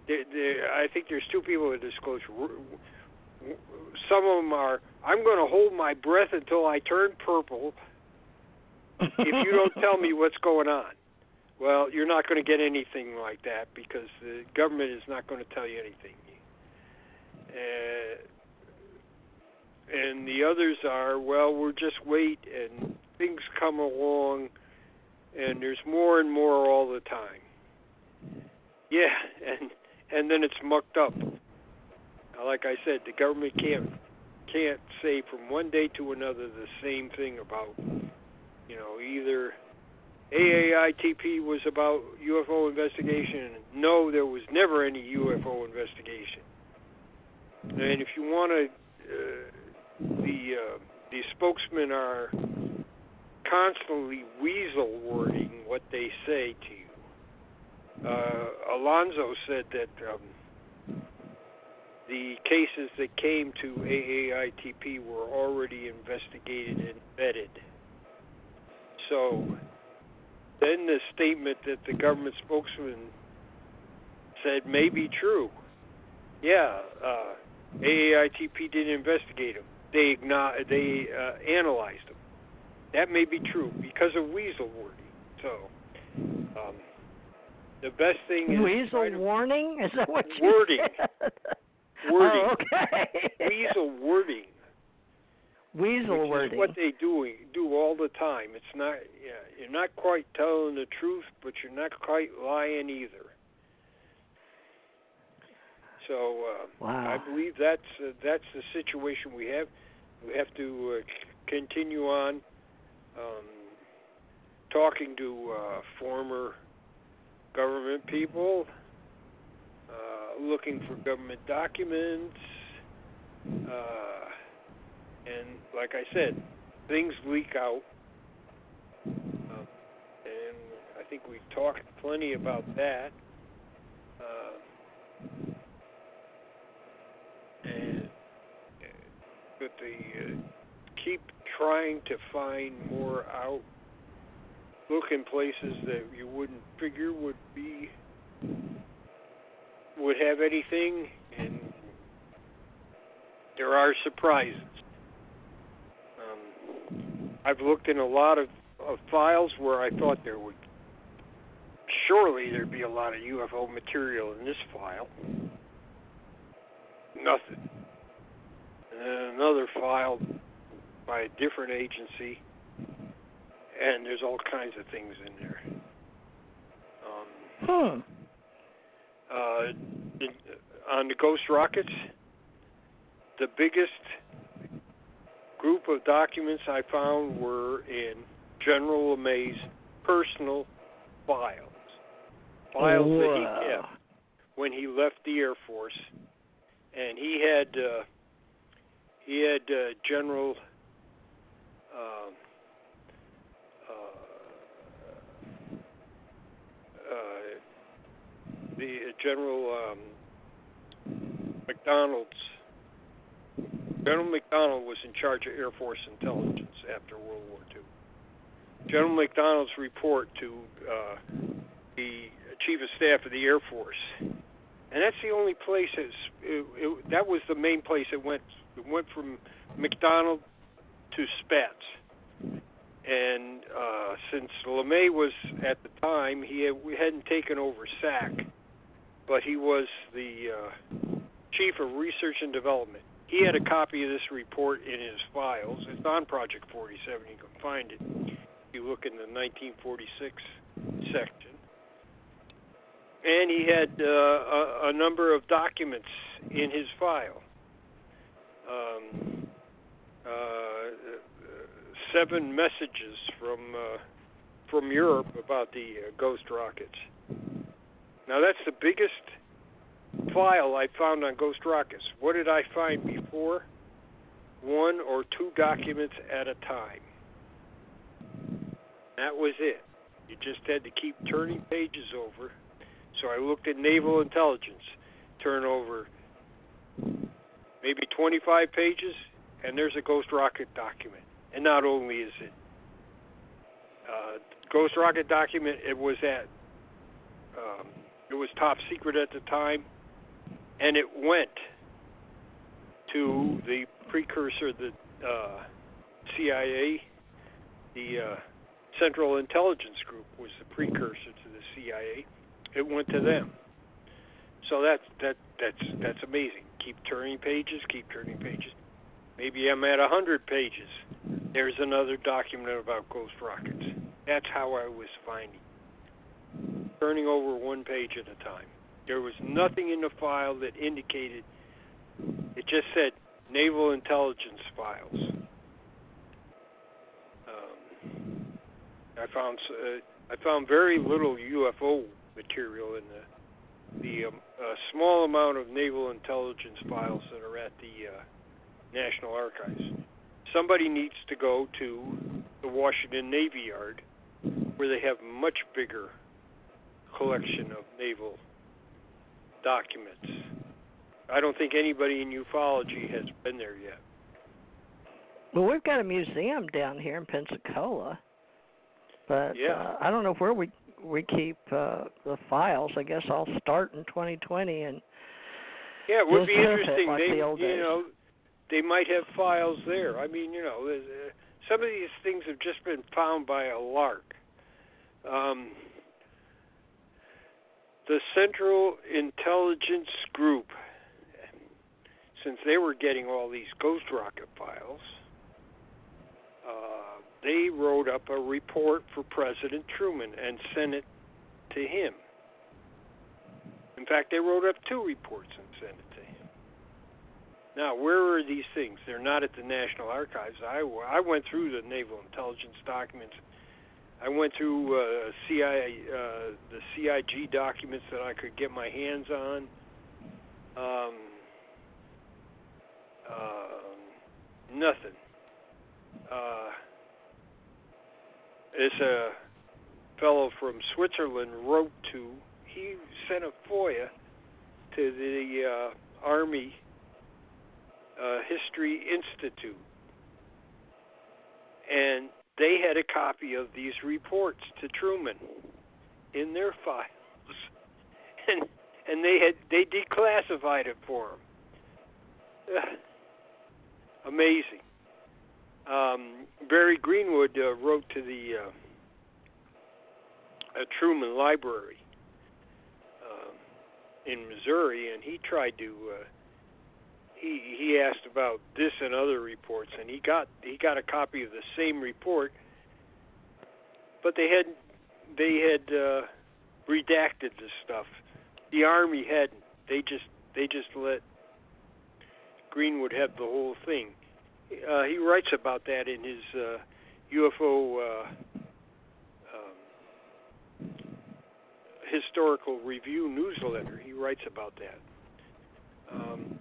they, they I think there's two people in disclosure. Some of them are. I'm going to hold my breath until I turn purple. if you don't tell me what's going on. Well, you're not going to get anything like that because the government is not going to tell you anything. Uh, and the others are, well, we'll just wait and things come along and there's more and more all the time. Yeah, and and then it's mucked up. Like I said, the government can't can't say from one day to another the same thing about you know either AATIP was about UFO investigation. No, there was never any UFO investigation. And if you want to, uh, the uh, the spokesmen are constantly weasel wording what they say to you. Uh, Elizondo said that um, the cases that came to AATIP were already investigated and vetted. So then the statement that the government spokesman said may be true. Yeah, uh, AATIP didn't investigate them. They igno- they uh, analyzed them. That may be true because of weasel wording. So, um, the best thing is Weasel warning? Is that what you Wording. said? Wording. Oh, okay. weasel wording. Weasel which wording. is what they do do all the time. It's not yeah, you're not quite telling the truth, but you're not quite lying either. So uh, Wow. I believe that's uh, that's the situation we have. We have to uh, continue on um, talking to uh, former government people, uh, looking for government documents. Uh, and like I said, things leak out, um, and I think we've talked plenty about that. Uh, and but they uh, keep trying to find more out, look in places that you wouldn't figure would be would have anything, and there are surprises. Um, I've looked in a lot of, of files where I thought there would surely there'd be a lot of UFO material in this file. Nothing. And then another file by a different agency, and there's all kinds of things in there. Um, Hmm. uh, on the Ghost Rockets, the biggest group of documents I found were in General LeMay's personal files. Files that he kept when he left the Air Force, and he had uh, he had uh, General um, uh, uh, the General um, McDonald's General McDonald was in charge of Air Force intelligence after World War II. General McDonald's report to uh, the Chief of Staff of the Air Force, and that's the only place it's, it, it, that was the main place it went. It went from McDonald to Spaatz, and uh, since LeMay was at the time, he had, we hadn't taken over SAC, but he was the uh, Chief of Research and Development. He had a copy of this report in his files. It's on Project 47. You can find it. If you look in the 1946 section. And he had uh, a, a number of documents in his file. Um, uh, seven messages from uh, from Europe about the uh, ghost rockets. Now that's the biggest file I found on ghost rockets. What did I find before? One or two documents at a time. That was it. You just had to keep turning pages over. So I looked at naval intelligence, turn over maybe 25 pages, and there's a ghost rocket document. And not only is it uh, ghost rocket document, it was at um, it was top secret at the time, and it went to the precursor, the uh, CIA, the uh, Central Intelligence Group was the precursor to the CIA. It went to them. So that's that that's that's amazing. Keep turning pages, keep turning pages. Maybe I'm at a hundred pages. There's another document about ghost rockets. That's how I was finding. Turning over one page at a time. There was nothing in the file that indicated. It just said naval intelligence files. Um, I found uh, I found very little UFO material in the the um, uh, small amount of naval intelligence files that are at the uh, National Archives. Somebody needs to go to the Washington Navy Yard, where they have much bigger collection of naval documents. I don't think anybody in ufology has been there yet. Well, we've got a museum down here in Pensacola, but Yeah. uh, I don't know where we we keep uh, the files. I guess I'll start in 2020 and Yeah, it would be Just surf it interesting. like they, the you days. know, they might have files there. I mean, you know, uh, some of these things have just been found by a lark. Um, the Central Intelligence Group, since they were getting all these ghost rocket files, uh, they wrote up a report for President Truman and sent it to him. In fact, they wrote up two reports and sent it to him. Now, where are these things? They're not at the National Archives. I, I went through the Naval Intelligence documents. I went through uh, CIA, uh, the CIG documents that I could get my hands on. Um, uh, nothing. Uh, this a fellow from Switzerland wrote to. He sent a FOIA to the uh, Army uh, History Institute, and they had a copy of these reports to Truman in their files, and and they had they declassified it for him. Amazing. Um, Barry Greenwood uh, wrote to the uh, uh, Truman Library um, in Missouri, and he tried to. Uh, he he asked about this and other reports, and he got he got a copy of the same report, but they had they had uh, redacted the stuff. The army hadn't. They just they just let Greenwood have the whole thing. Uh, he writes about that in his uh, UFO uh, um, historical review newsletter. He writes about that. Um,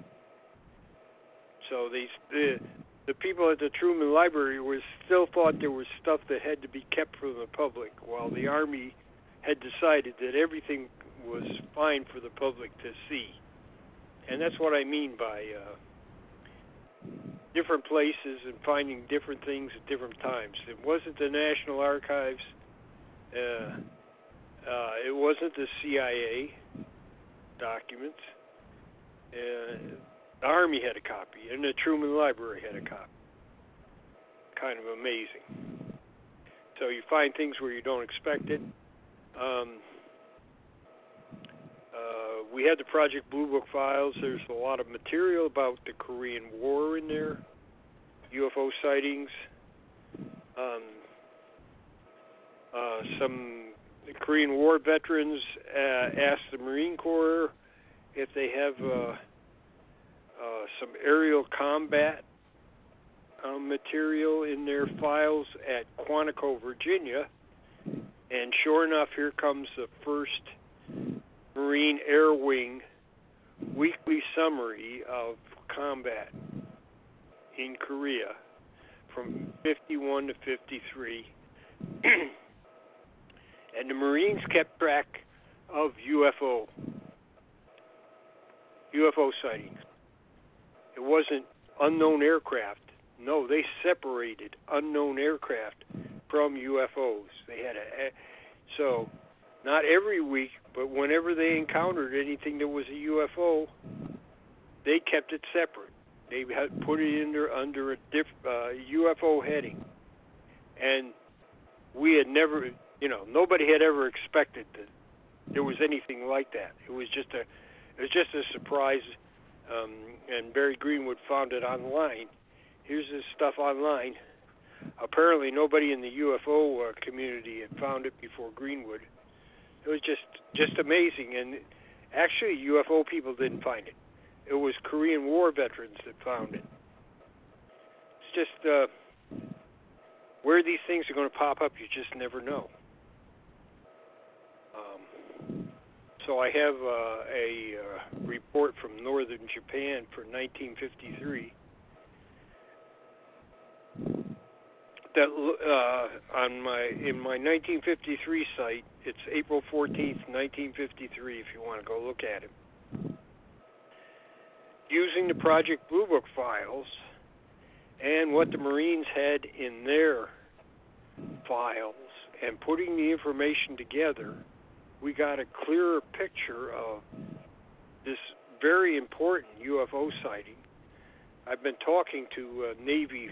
so these the the people at the Truman Library was still thought there was stuff that had to be kept from the public, while the Army had decided that everything was fine for the public to see. And that's what I mean by uh, different places and finding different things at different times. It wasn't the National Archives. Uh, uh, it wasn't the CIA documents. Uh, the Army had a copy, and the Truman Library had a copy. Kind of amazing. So you find things where you don't expect it. Um, uh, we had the Project Blue Book files. There's a lot of material about the Korean War in there, UFO sightings, um, uh, some Korean War veterans uh, asked the Marine Corps if they have uh, uh, some aerial combat uh, material in their files at Quantico, Virginia. And sure enough, here comes the first Marine Air Wing weekly summary of combat in Korea from 51 to 53. and the Marines kept track of UFO UFO sightings. It wasn't unknown aircraft. No, they separated unknown aircraft from UFOs. They had a so not every week, but whenever they encountered anything that was a UFO, they kept it separate. They had put it under under a diff, uh, UFO heading, and we had never, you know, nobody had ever expected that there was anything like that. It was just a, it was just a surprise um, and Barry Greenwood found it online. Here's this stuff online. Apparently, nobody in the UFO uh, community had found it before Greenwood. It was just just amazing, and actually, UFO people didn't find it. It was Korean War veterans that found it. It's just uh, where these things are going to pop up, you just never know. So I have uh, a uh, report from northern Japan for 1953 that uh, on my in my 1953 site. It's April 14th, 1953. If you want to go look at it, using the Project Blue Book files and what the Marines had in their files and putting the information together we got a clearer picture of this very important UFO sighting. I've been talking to a Navy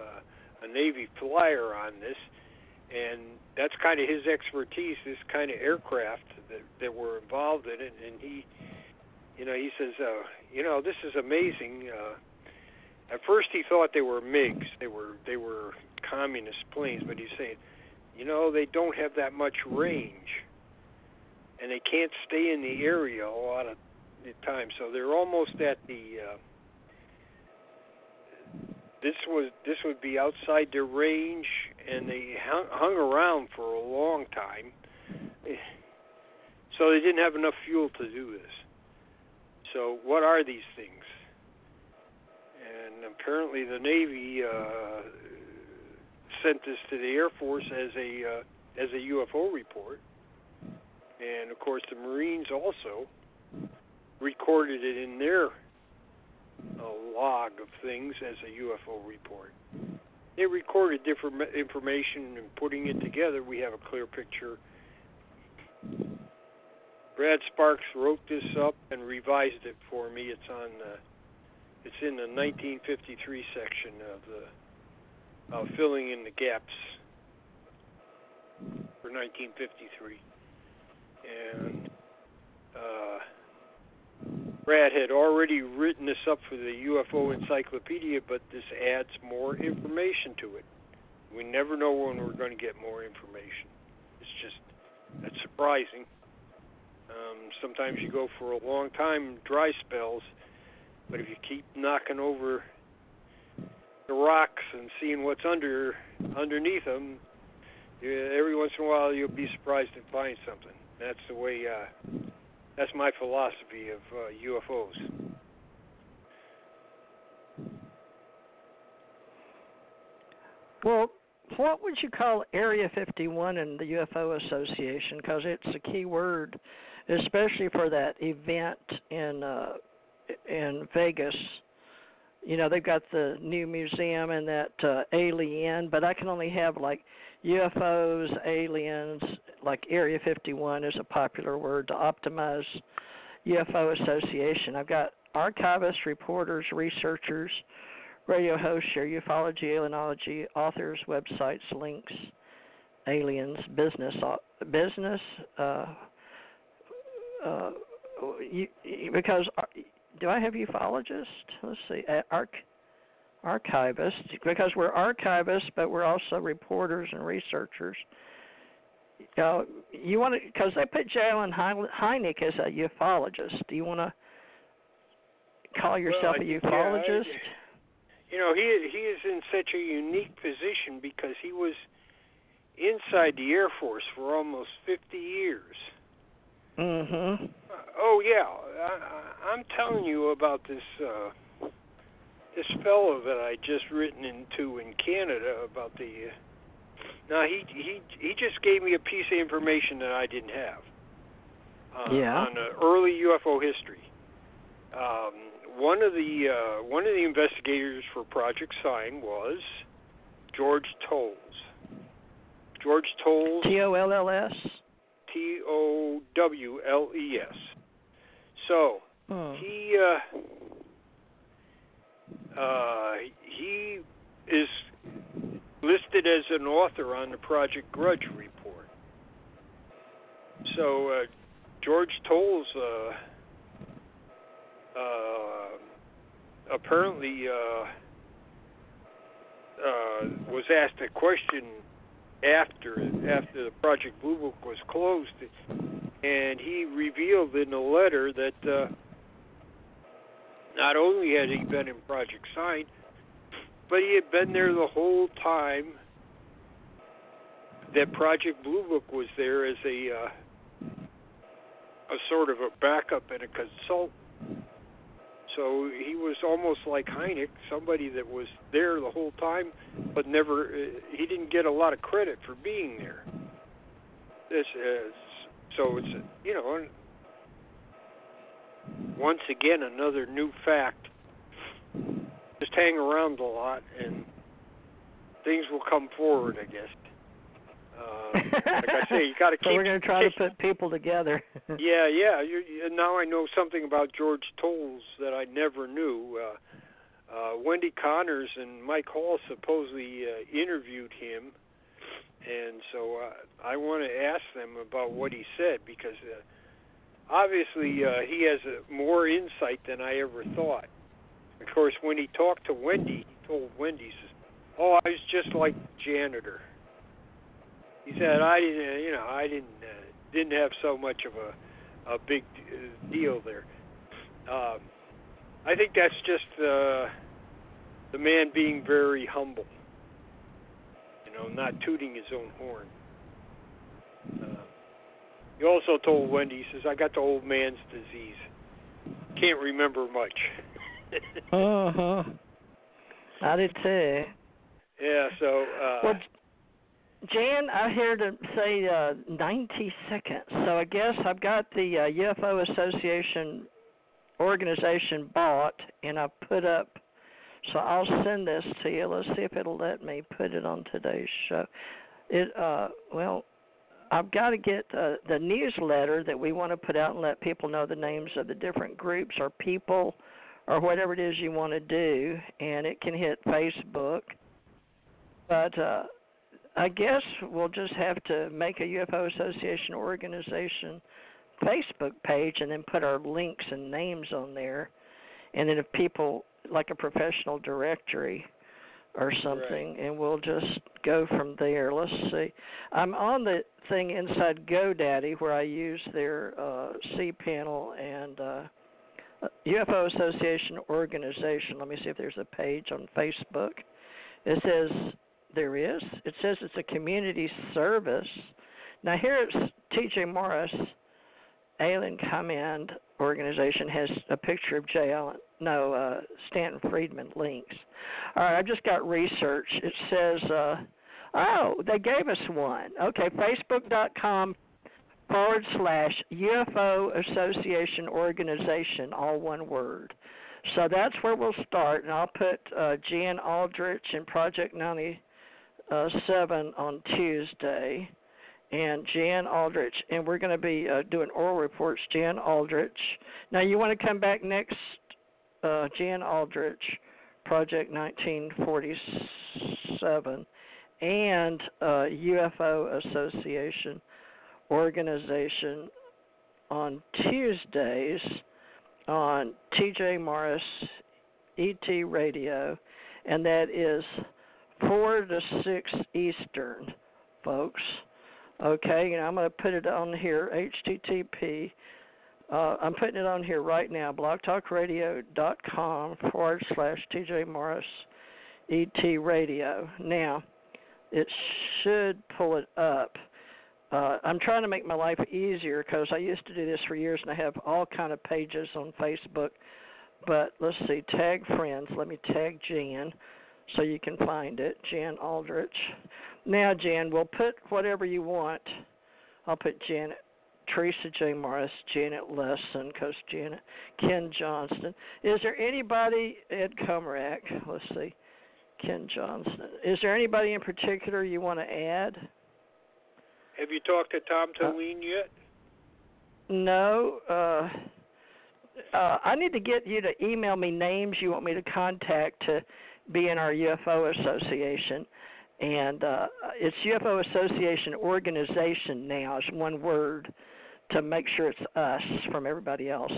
uh, a Navy flyer on this, and that's kind of his expertise. This kind of aircraft that that were involved in it, and he, you know, he says, uh, you know, this is amazing. Uh, at first, he thought they were MiGs. They were they were communist planes, but he's saying, you know, they don't have that much range and they can't stay in the area a lot of the time. So they're almost at the. Uh, this was this would be outside their range, and they hung, hung around for a long time. So they didn't have enough fuel to do this. So what are these things? And apparently the Navy uh, sent this to the Air Force as a uh, as a UFO report and of course the Marines also recorded it in their uh, log of things as a UFO report. They recorded different information and putting it together, we have a clear picture. Brad Sparks wrote this up and revised it for me. It's on the, it's in the 1953 section of the uh, filling in the gaps for 1953, and uh, Brad had already written this up for the UFO Encyclopedia, but this adds more information to it. We never know when we're going to get more information. It's just that's surprising. Um, sometimes you go for a long time dry spells, but if you keep knocking over the rocks and seeing what's under underneath them, you, every once in a while you'll be surprised to find something. That's the way. Uh, that's my philosophy of uh, UFOs. Well, what would you call Area 51 in the UFO Association? Because it's a key word, especially for that event in uh, in Vegas. You know, they've got the new museum and that uh, alien, but I can only have like UFOs, aliens, like Area 51 is a popular word to optimize UFO Association. I've got archivists, reporters, researchers, radio hosts share ufology, alienology, authors, websites, links, aliens, business, uh, business. Uh, uh, you, because uh, do I have ufologists? Let's see, arch archivists because we're archivists, but we're also reporters and researchers. Uh, you want to because they put J. Allen Hynek as a ufologist. Do you want to call yourself well, a ufologist? Yeah, you know, he he is in such a unique position because he was inside the Air Force for almost 50 years. Mhm. Uh, oh yeah, I, I'm telling you about this uh, this fellow that I just written into in Canada about the. Uh, now he he he just gave me a piece of information that I didn't have. Uh, yeah. On uh, early UFO history. Um, one of the uh, one of the investigators for Project Sign was George Towles. George Towles. T O L L S. T O W L E S. So hmm. he uh, uh, he is listed as an author on the Project Grudge report. So uh, George Towles uh, uh, apparently uh, uh, was asked a question after after the Project Blue Book was closed, and he revealed in a letter that uh, not only had he been in Project Sign, but he had been there the whole time that Project Blue Book was there as a uh, a sort of a backup and a consultant. So he was almost like Hynek, somebody that was there the whole time, but never. Uh, he didn't get a lot of credit for being there. This is so it's you know. Once again, another new fact. Just hang around a lot, and things will come forward. I guess. Uh, like I say, you got to keep. so we're going to try to put people together. yeah, yeah. You, you, now I know something about George Towles that I never knew. Uh, uh, Wendy Connors and Mike Hall supposedly uh, interviewed him, and so uh, I want to ask them about what he said because uh, obviously uh, he has a, more insight than I ever thought. Of course, when he talked to Wendy, he told Wendy, he says, "Oh, I was just like janitor." he said I didn't, you know, I didn't uh, didn't have so much of a a big uh, deal there. Um, I think that's just uh, the man being very humble. You know, not tooting his own horn. Uh, he also told Wendy, he says, "I got the old man's disease. Can't remember much." uh huh. I did too. Yeah. So. Uh, well, Jan, I hear to say uh, 90 seconds. So I guess I've got the uh, UFO Association organization bought, and I put up. So I'll send this to you. Let's see if it'll let me put it on today's show. It uh well, I've got to get uh, the newsletter that we want to put out and let people know the names of the different groups or people or whatever it is you want to do, and it can hit Facebook but uh, I guess we'll just have to make a UFO Association organization Facebook page and then put our links and names on there. And then if people like a professional directory or something, right. and we'll just go from there. Let's see. I'm on the thing inside GoDaddy where I use their uh, cPanel and uh, UFO Association organization. Let me see if there's a page on Facebook. It says there is. It says it's a community service. Now here's T.J. Morris Alien Command organization has a picture of Jay Allen. No, uh, Stanton Friedman links. All right, I just got research. It says, uh, oh, they gave us one. Okay, Facebook.com forward slash UFO Association Organization, all one word. So that's where we'll start, and I'll put uh, Jan Aldrich and Project 97 on Tuesday and Jan Aldrich, and we're going to be uh, doing oral reports. Jan Aldrich. Now, you want to come back next, uh, Jan Aldrich, Project 1947, and uh, UFO Association organization on Tuesdays on TJ Morris ET Radio, and that is 4 to 6 Eastern, folks. Okay, and I'm going to put it on here, HTTP. Uh, I'm putting it on here right now, blogtalkradio.com forward slash TJ Morris ET Radio. Now, it should pull it up. Uh, I'm trying to make my life easier because I used to do this for years and I have all kind of pages on Facebook. But let's see, tag friends. Let me tag Jan so you can find it. Jan Aldrich. Now, Jan, we'll put whatever you want. I'll put Janet, Theresa J. Morris, Janet Lessin, because Janet, Ken Johnston. Is there anybody, Ed Komarek, let's see, Ken Johnston. Is there anybody in particular you want to add? Have you talked to Tom Uh, yet? No. Uh, uh, I need to get you to email me names you want me to contact to be in our UFO association. And uh, it's UFO Association Organization now, is one word to make sure it's us from everybody else.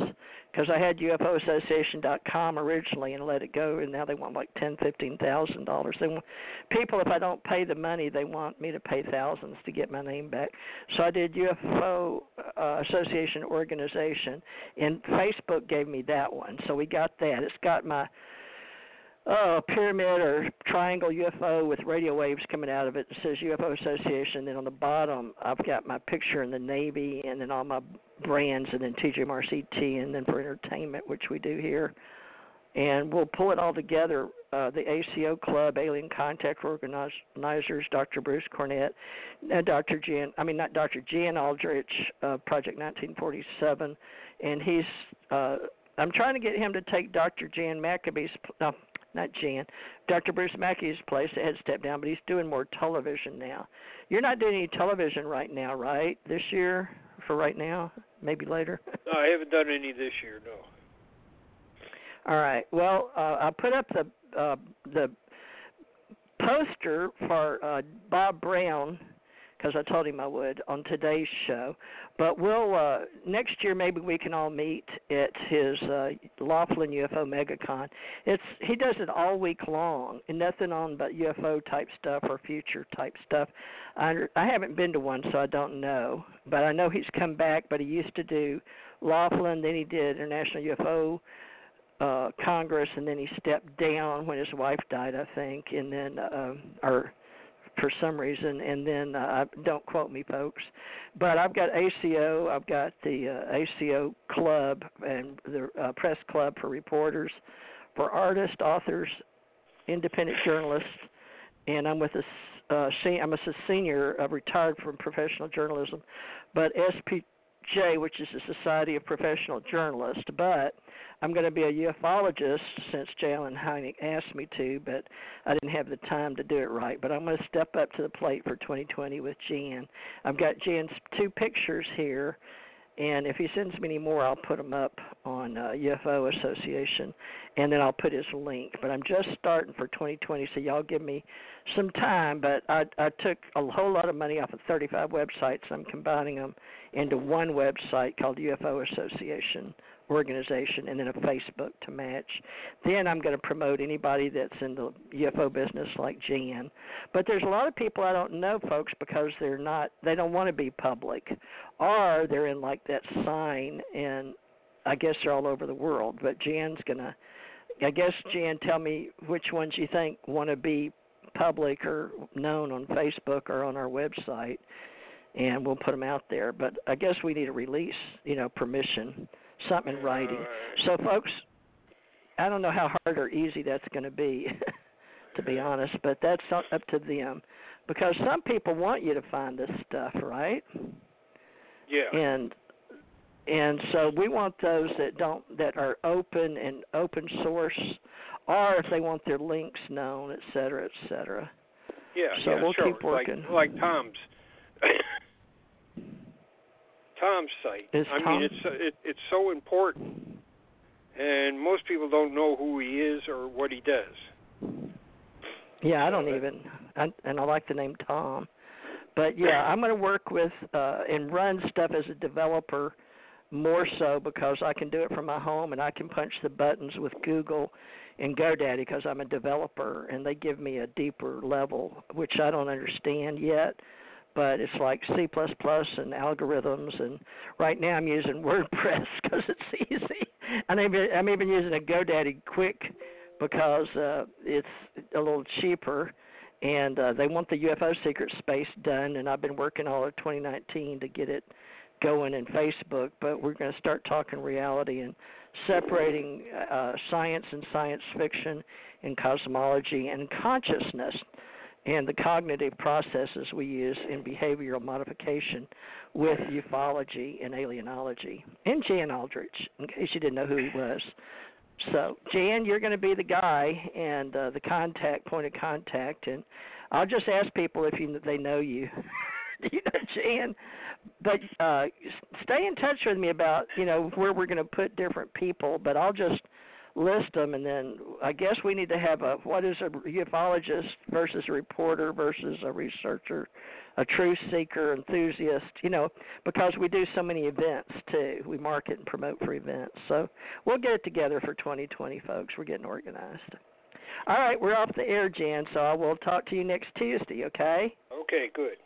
Because I had UFOAssociation.com originally and let it go, and now they want like ten, fifteen thousand dollars. They want people if I don't pay the money, they want me to pay thousands to get my name back. So I did UFO uh, Association Organization, and Facebook gave me that one. So we got that. It's got my uh, pyramid or triangle UFO with radio waves coming out of it. It says UFO Association. Then on the bottom, I've got my picture in the Navy, and then all my brands, and then Morris and then for entertainment, which we do here. And we'll pull it all together. Uh, the ACO Club, Alien Contact Organizers, Dr. Bruce Cornet, uh, Dr. Jan, I mean not Dr. Jan Aldrich, uh, Project 1947, and he's. Uh, I'm trying to get him to take Dr. Jan Maccabee's. No, not Jan, Dr. Bruce Maccabee's place that had stepped down, but he's doing more television now. You're not doing any television right now, right? This year, for right now, maybe later. No, I haven't done any this year. No. All right. Well, uh, I put up the uh, the poster for uh, Bob Brown because I told him I would on today's show. But we'll uh next year maybe we can all meet at his uh Laughlin UFO MegaCon. It's he does it all week long and nothing on but UFO type stuff or future type stuff. I I haven't been to one so I don't know, but I know he's come back. But he used to do Laughlin, then he did International UFO uh Congress, and then he stepped down when his wife died, I think, and then uh, or for some reason, and then uh, don't quote me, folks. But I've got ACO, I've got the uh, ACO Club and the uh, Press Club for reporters, for artists, authors, independent journalists, and I'm with a uh, I'm a senior, uh, retired from professional journalism, but SPJ, which is the Society of Professional Journalists, but I'm going to be a ufologist since J. Allen Hynek asked me to, but I didn't have the time to do it right. But I'm going to step up to the plate for 2020 with Jan. I've got Jan's two pictures here, and if he sends me any more, I'll put them up on uh, UFO Association, and then I'll put his link. But I'm just starting for 2020, so y'all give me some time. But I I took a whole lot of money off of 35 websites. I'm combining them into one website called UFO Association organization and then a Facebook to match. Then I'm going to promote anybody that's in the UFO business like Jan. But there's a lot of people I don't know folks because they're not they don't want to be public or they're in like that sign and I guess they're all over the world, but Jan's going to I guess Jan tell me which ones you think want to be public or known on Facebook or on our website and we'll put them out there. But I guess we need a release, you know, permission something in writing. So, folks, I don't know how hard or easy that's going to be, to be honest, but that's up to them, because some people want you to find this stuff, right? Yeah. And and so we want those that don't that are open and open source, or if they want their links known, et cetera, et cetera. Yeah. So yeah, we'll sure. keep working. Like, like Tom's. Tom's site. Is I Tom- mean, it's it, it's so important, and most people don't know who he is or what he does. Yeah, I don't uh, even, I, and I like the name Tom. But yeah, I'm going to work with uh, and run stuff as a developer more so because I can do it from my home and I can punch the buttons with Google and GoDaddy because I'm a developer and they give me a deeper level which I don't understand yet. But it's like C++ and algorithms, and right now I'm using WordPress because it's easy. And I'm even, using a GoDaddy Quick because uh, it's a little cheaper and uh, they want the UFO secret space done and I've been working all of 2019 to get it going in Facebook but we're going to start talking reality and separating uh, science and science fiction and cosmology and consciousness and the cognitive processes we use in behavioral modification with ufology and alienology and Jan Aldrich in case you didn't know who he was so, Jan, you're going to be the guy and uh, the contact point of contact, and I'll just ask people if you they know you. you know, Jan, but uh, stay in touch with me about you know where we're going to put different people. But I'll just list them, and then I guess we need to have a what is a ufologist versus a reporter versus a researcher, a truth seeker, enthusiast. You know, because we do so many events too. We market and promote for events. So we'll get it together for 2020, folks. We're getting organized. All right, we're off the air, Jan. So I will talk to you next Tuesday. Okay. Okay, good.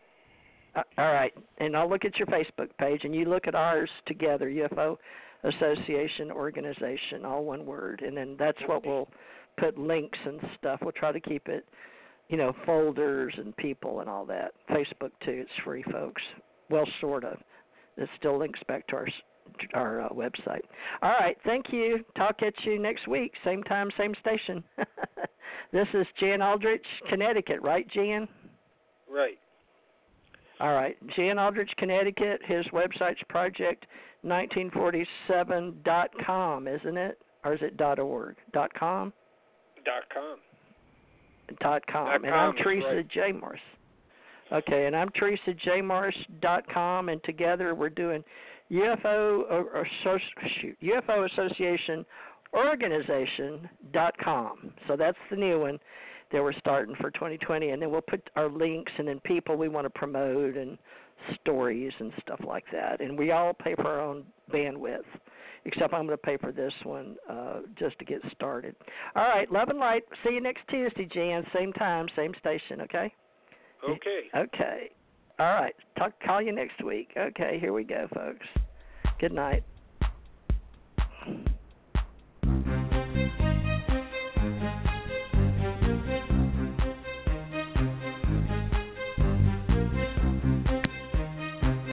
Uh, all right, and I'll look at your Facebook page, and you look at ours together, UFO Association Organization, all one word, and then that's what we'll put links and stuff. We'll try to keep it, you know, folders and people and all that. Facebook too, it's free, folks. Well, sort of. It still links back to our our uh, website. All right, thank you. Talk at you next week, same time, same station. this is Jan Aldrich, Connecticut, right, Jan? Right. All right, Jan Aldrich, Connecticut. His website's project1947.com, isn't it? Or is it .org? .com? Dot com. Dot com. Dot and com I'm Theresa right. J. Morris. Okay, and I'm Theresa J. Morris dot com, and together we're doing UFO or, uh, or uh, so, shoot UFO Association Organization dot com. So that's the new one that we're starting for 2020, and then we'll put our links and then people we want to promote and stories and stuff like that. And we all pay for our own bandwidth, except I'm going to pay for this one uh, just to get started. All right, love and light. See you next Tuesday, Jan. Same time, same station. Okay. Okay. Okay. All right. Talk. Call you next week. Okay. Here we go, folks. Good night.